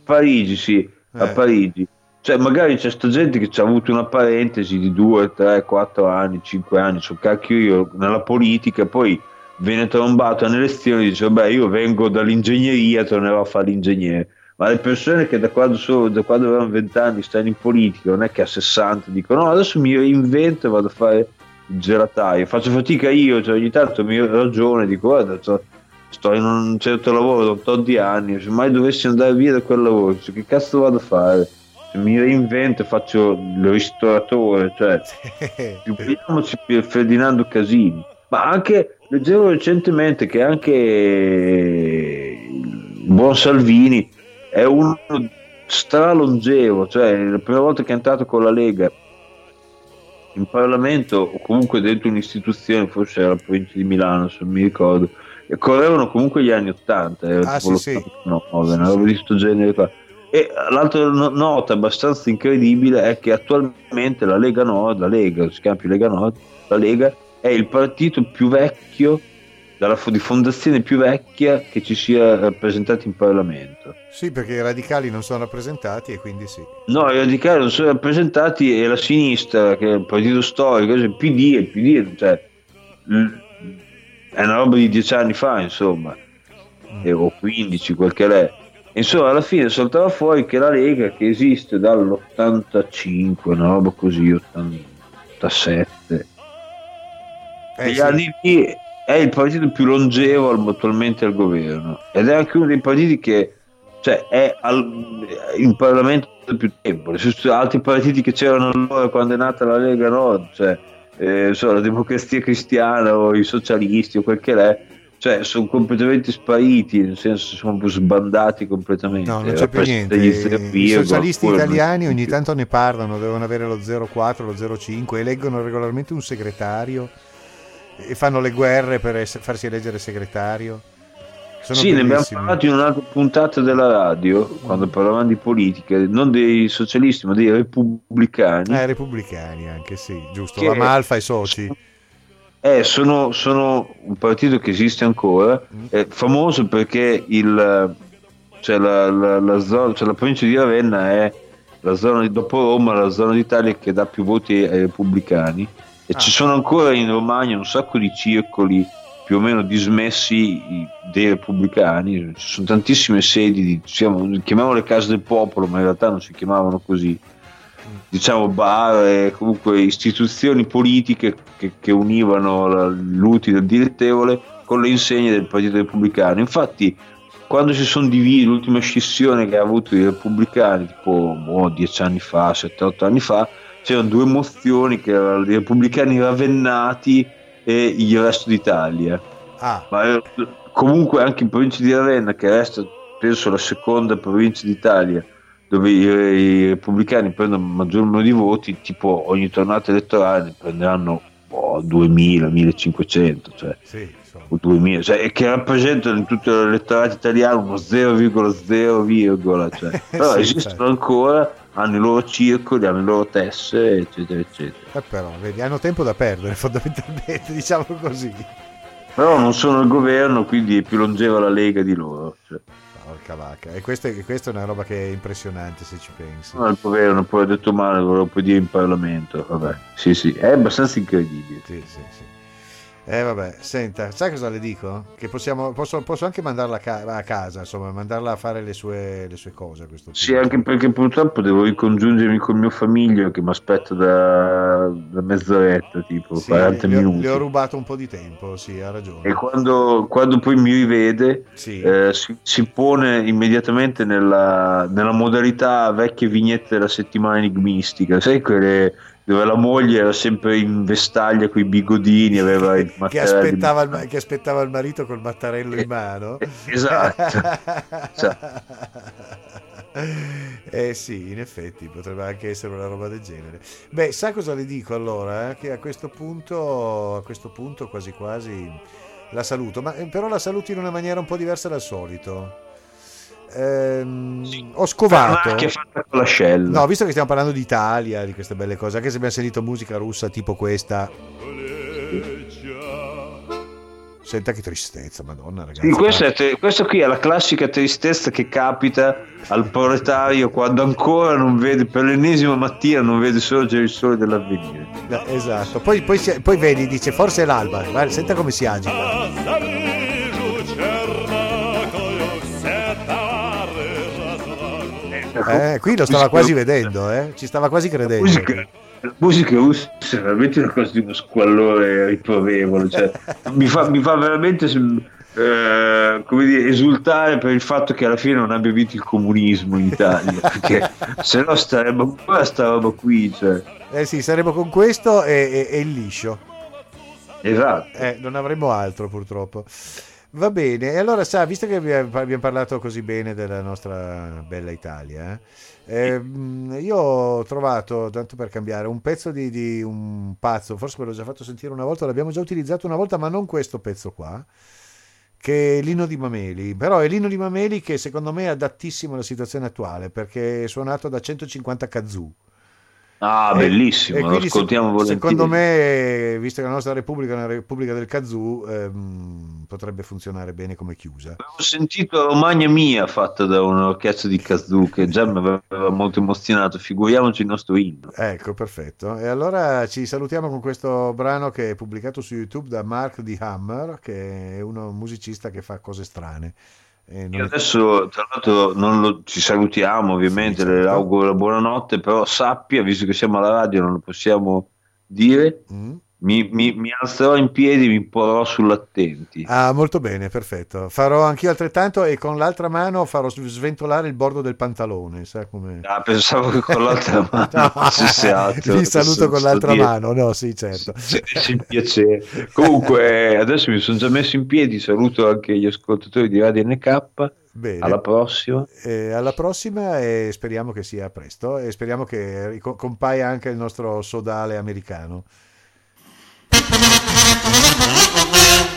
Parigi, sì a eh. Parigi. Cioè, magari c'è sta gente che ci ha avuto una parentesi di 2, 3, 4 anni, 5 anni, so cacchio io, nella politica, poi viene trombato alle elezioni e dice, vabbè, io vengo dall'ingegneria, tornerò a fare l'ingegnere. Ma le persone che da quando, sono, da quando avevano 20 anni stanno in politica, non è che a 60 dicono, no, adesso mi reinvento e vado a fare il gelataio. Faccio fatica io, cioè ogni tanto mi ragione, dico, guarda, sto in un certo lavoro da un tot di anni, se mai dovessi andare via da quel lavoro, cioè, che cazzo vado a fare? Se mi reinvento e faccio il ristoratore, cioè, (laughs) figuriamoci per Ferdinando Casini. Ma anche, leggevo recentemente che anche il buon Salvini è uno stralongevo, cioè la prima volta che è entrato con la Lega in Parlamento o comunque dentro un'istituzione, forse era la provincia di Milano, se non mi ricordo, correvano comunque gli anni 80, eh, ah, sì, sì. No, di questo genere qua. E l'altra nota abbastanza incredibile è che attualmente la Lega Nord, la Lega, si chiama più Lega Nord, la Lega è il partito più vecchio, dalla, di fondazione più vecchia che ci sia rappresentato in Parlamento. Sì, perché i radicali non sono rappresentati e quindi sì. No, i radicali non sono rappresentati e la sinistra, che è il partito storico, il PD, il PD, cioè è una roba di dieci anni fa, insomma, mm. o 15, quel che è. Insomma, alla fine saltava fuori che la Lega, che esiste dall'85, una roba così, 87, eh, sì. anni lì è il partito più longevo attualmente al governo ed è anche uno dei partiti che cioè, è al, in Parlamento più tempo. Altri partiti che c'erano allora quando è nata la Lega Nord, cioè eh, so, la democrazia cristiana o i socialisti o quel che è, cioè sono completamente spariti, nel senso sono sbandati completamente. No, non c'è più niente. I socialisti italiani ogni tanto ne parlano, devono avere lo 04, lo 05, eleggono regolarmente un segretario e fanno le guerre per ess- farsi eleggere segretario. Sono sì, bellissimi. ne abbiamo parlato in un'altra puntata della radio, quando parlavamo di politica, non dei socialisti, ma dei repubblicani. Eh, repubblicani anche, sì, giusto. La Malfa e soci. Eh, sono, sono, un partito che esiste ancora, mm. è famoso perché il, cioè la, la, la, zona, cioè la provincia di Ravenna è la zona dopo Roma, la zona d'Italia che dà più voti ai repubblicani e ah. ci sono ancora in Romagna un sacco di circoli più o meno dismessi dei repubblicani, ci sono tantissime sedi, di, diciamo, chiamiamole case del popolo, ma in realtà non si chiamavano così, diciamo bar comunque istituzioni politiche che, che univano l'utile il dilettevole con le insegne del Partito Repubblicano. Infatti quando si sono divisi, l'ultima scissione che ha avuto i repubblicani, tipo oh, dieci anni fa, sette, otto anni fa, c'erano due mozioni che erano i repubblicani ravennati e il resto d'Italia. Ah. Ma eh, comunque anche in provincia di Ravenna, che resta penso la seconda provincia d'Italia, dove i, repubblicani prendono il maggior numero di voti, tipo ogni tornata elettorale ne prenderanno oh, so, 2000, 1500, cioè, Sì, o 2000, cioè, che rappresentano in tutto l'elettorato italiano uno 0,0, cioè, (laughs) però Sì, esistono certo. ancora, hanno i loro circoli, hanno le loro tesse, eccetera, eccetera. Eh, però, vedi, hanno tempo da perdere (laughs) fondamentalmente, diciamo così. Però non sono il governo, quindi è più longeva la Lega di loro. Cioè, Porca vacca. E questa, è- questa è una roba che è impressionante se ci pensi. no, il governo poi ha detto male, lo puoi dire in Parlamento. Vabbè, sì, sì, è abbastanza incredibile. Sì, sì, sì. Eh vabbè, senta, sai cosa le dico? Che possiamo, posso, posso anche mandarla a, ca- a casa, insomma, mandarla a fare le sue, le sue cose. Sì, anche perché purtroppo devo ricongiungermi con mio famiglio che mi aspetta da, da mezz'oretta, tipo Sì, 40 le, ho- minuti. le ho rubato un po' di tempo, sì, ha ragione. E quando, quando poi mi rivede, Sì. eh, si, si pone immediatamente nella, nella modalità vecchie vignette della settimana enigmistica, sai quelle dove la moglie era sempre in vestaglia con i bigodini, aveva il che, aspettava il, ma- che aspettava il marito col mattarello in mano. Eh, esatto. (laughs) eh sì, in effetti potrebbe anche essere una roba del genere. Beh, sa cosa le dico allora? Eh? Che a questo punto, a questo punto quasi quasi la saluto, ma eh, però la saluto in una maniera un po' diversa dal solito. Ehm, ho scovato. Che fatta con l'ascella. No, visto che stiamo parlando d'Italia, di queste belle cose, anche se abbiamo sentito musica russa tipo questa. Senta che tristezza, madonna ragazzi. Sì, questo, è te- questo qui è la classica tristezza che capita al proletario quando ancora non vede per l'ennesima mattina non vede sorgere il sole dell'avvenire. Esatto, poi, poi, poi vedi, dice forse è l'alba, guarda, senta come si agita. Eh, qui lo stava quasi vedendo, eh? ci stava quasi credendo. musica, la musica russa è veramente una cosa di uno squallore riprovevole, cioè, mi, fa, mi fa veramente eh, come dire, esultare per il fatto che alla fine non abbia vinto il comunismo in Italia, (laughs) perché se no staremmo ancora sta roba qui, cioè. Eh sì, saremo con questo e, e- e il liscio. esatto. Eh, non avremo altro purtroppo. Va bene, e allora sa, visto che abbiamo parlato così bene della nostra bella Italia, eh, ehm, io ho trovato, tanto per cambiare, un pezzo di, di un pazzo, forse ve l'ho già fatto sentire una volta, l'abbiamo già utilizzato una volta, ma non questo pezzo qua, che è l'Inno di Mameli, però è l'Inno di Mameli che secondo me è adattissimo alla situazione attuale, perché è suonato da 150 kazoo. Ah, E- bellissimo, e lo ascoltiamo se- volentieri. Secondo me, visto che la nostra Repubblica è una Repubblica del Kazoo, ehm, potrebbe funzionare bene come chiusa. Avevo sentito Romagna Mia fatta da un'orchestra di kazoo che già mi aveva molto emozionato, figuriamoci il nostro inno. Ecco, perfetto. E allora ci salutiamo con questo brano che è pubblicato su YouTube da Mark D. Hammer, che è uno un musicista che fa cose strane. E non Io adesso, tra l'altro, non lo- ci salutiamo ovviamente, Sì, le certo. auguro la buonanotte, però sappia, visto che siamo alla radio, non lo possiamo dire, Mm? Mi, mi- mi alzerò in piedi, mi porrò sull'attenti. Ah, molto bene, perfetto. Farò anch'io altrettanto e con l'altra mano farò sventolare il bordo del pantalone. Ah, pensavo che con l'altra (laughs) mano No, (laughs) facesse altro. vi saluto con l'altra dire- mano, no, sì, certo. Se se piacere. Comunque, (laughs) adesso mi sono già messo in piedi. Saluto anche gli ascoltatori di Radio NK. Bene. Alla prossima. Eh, alla prossima e speriamo che sia presto e speriamo che rico- compaia anche il nostro sodale americano. Thank you.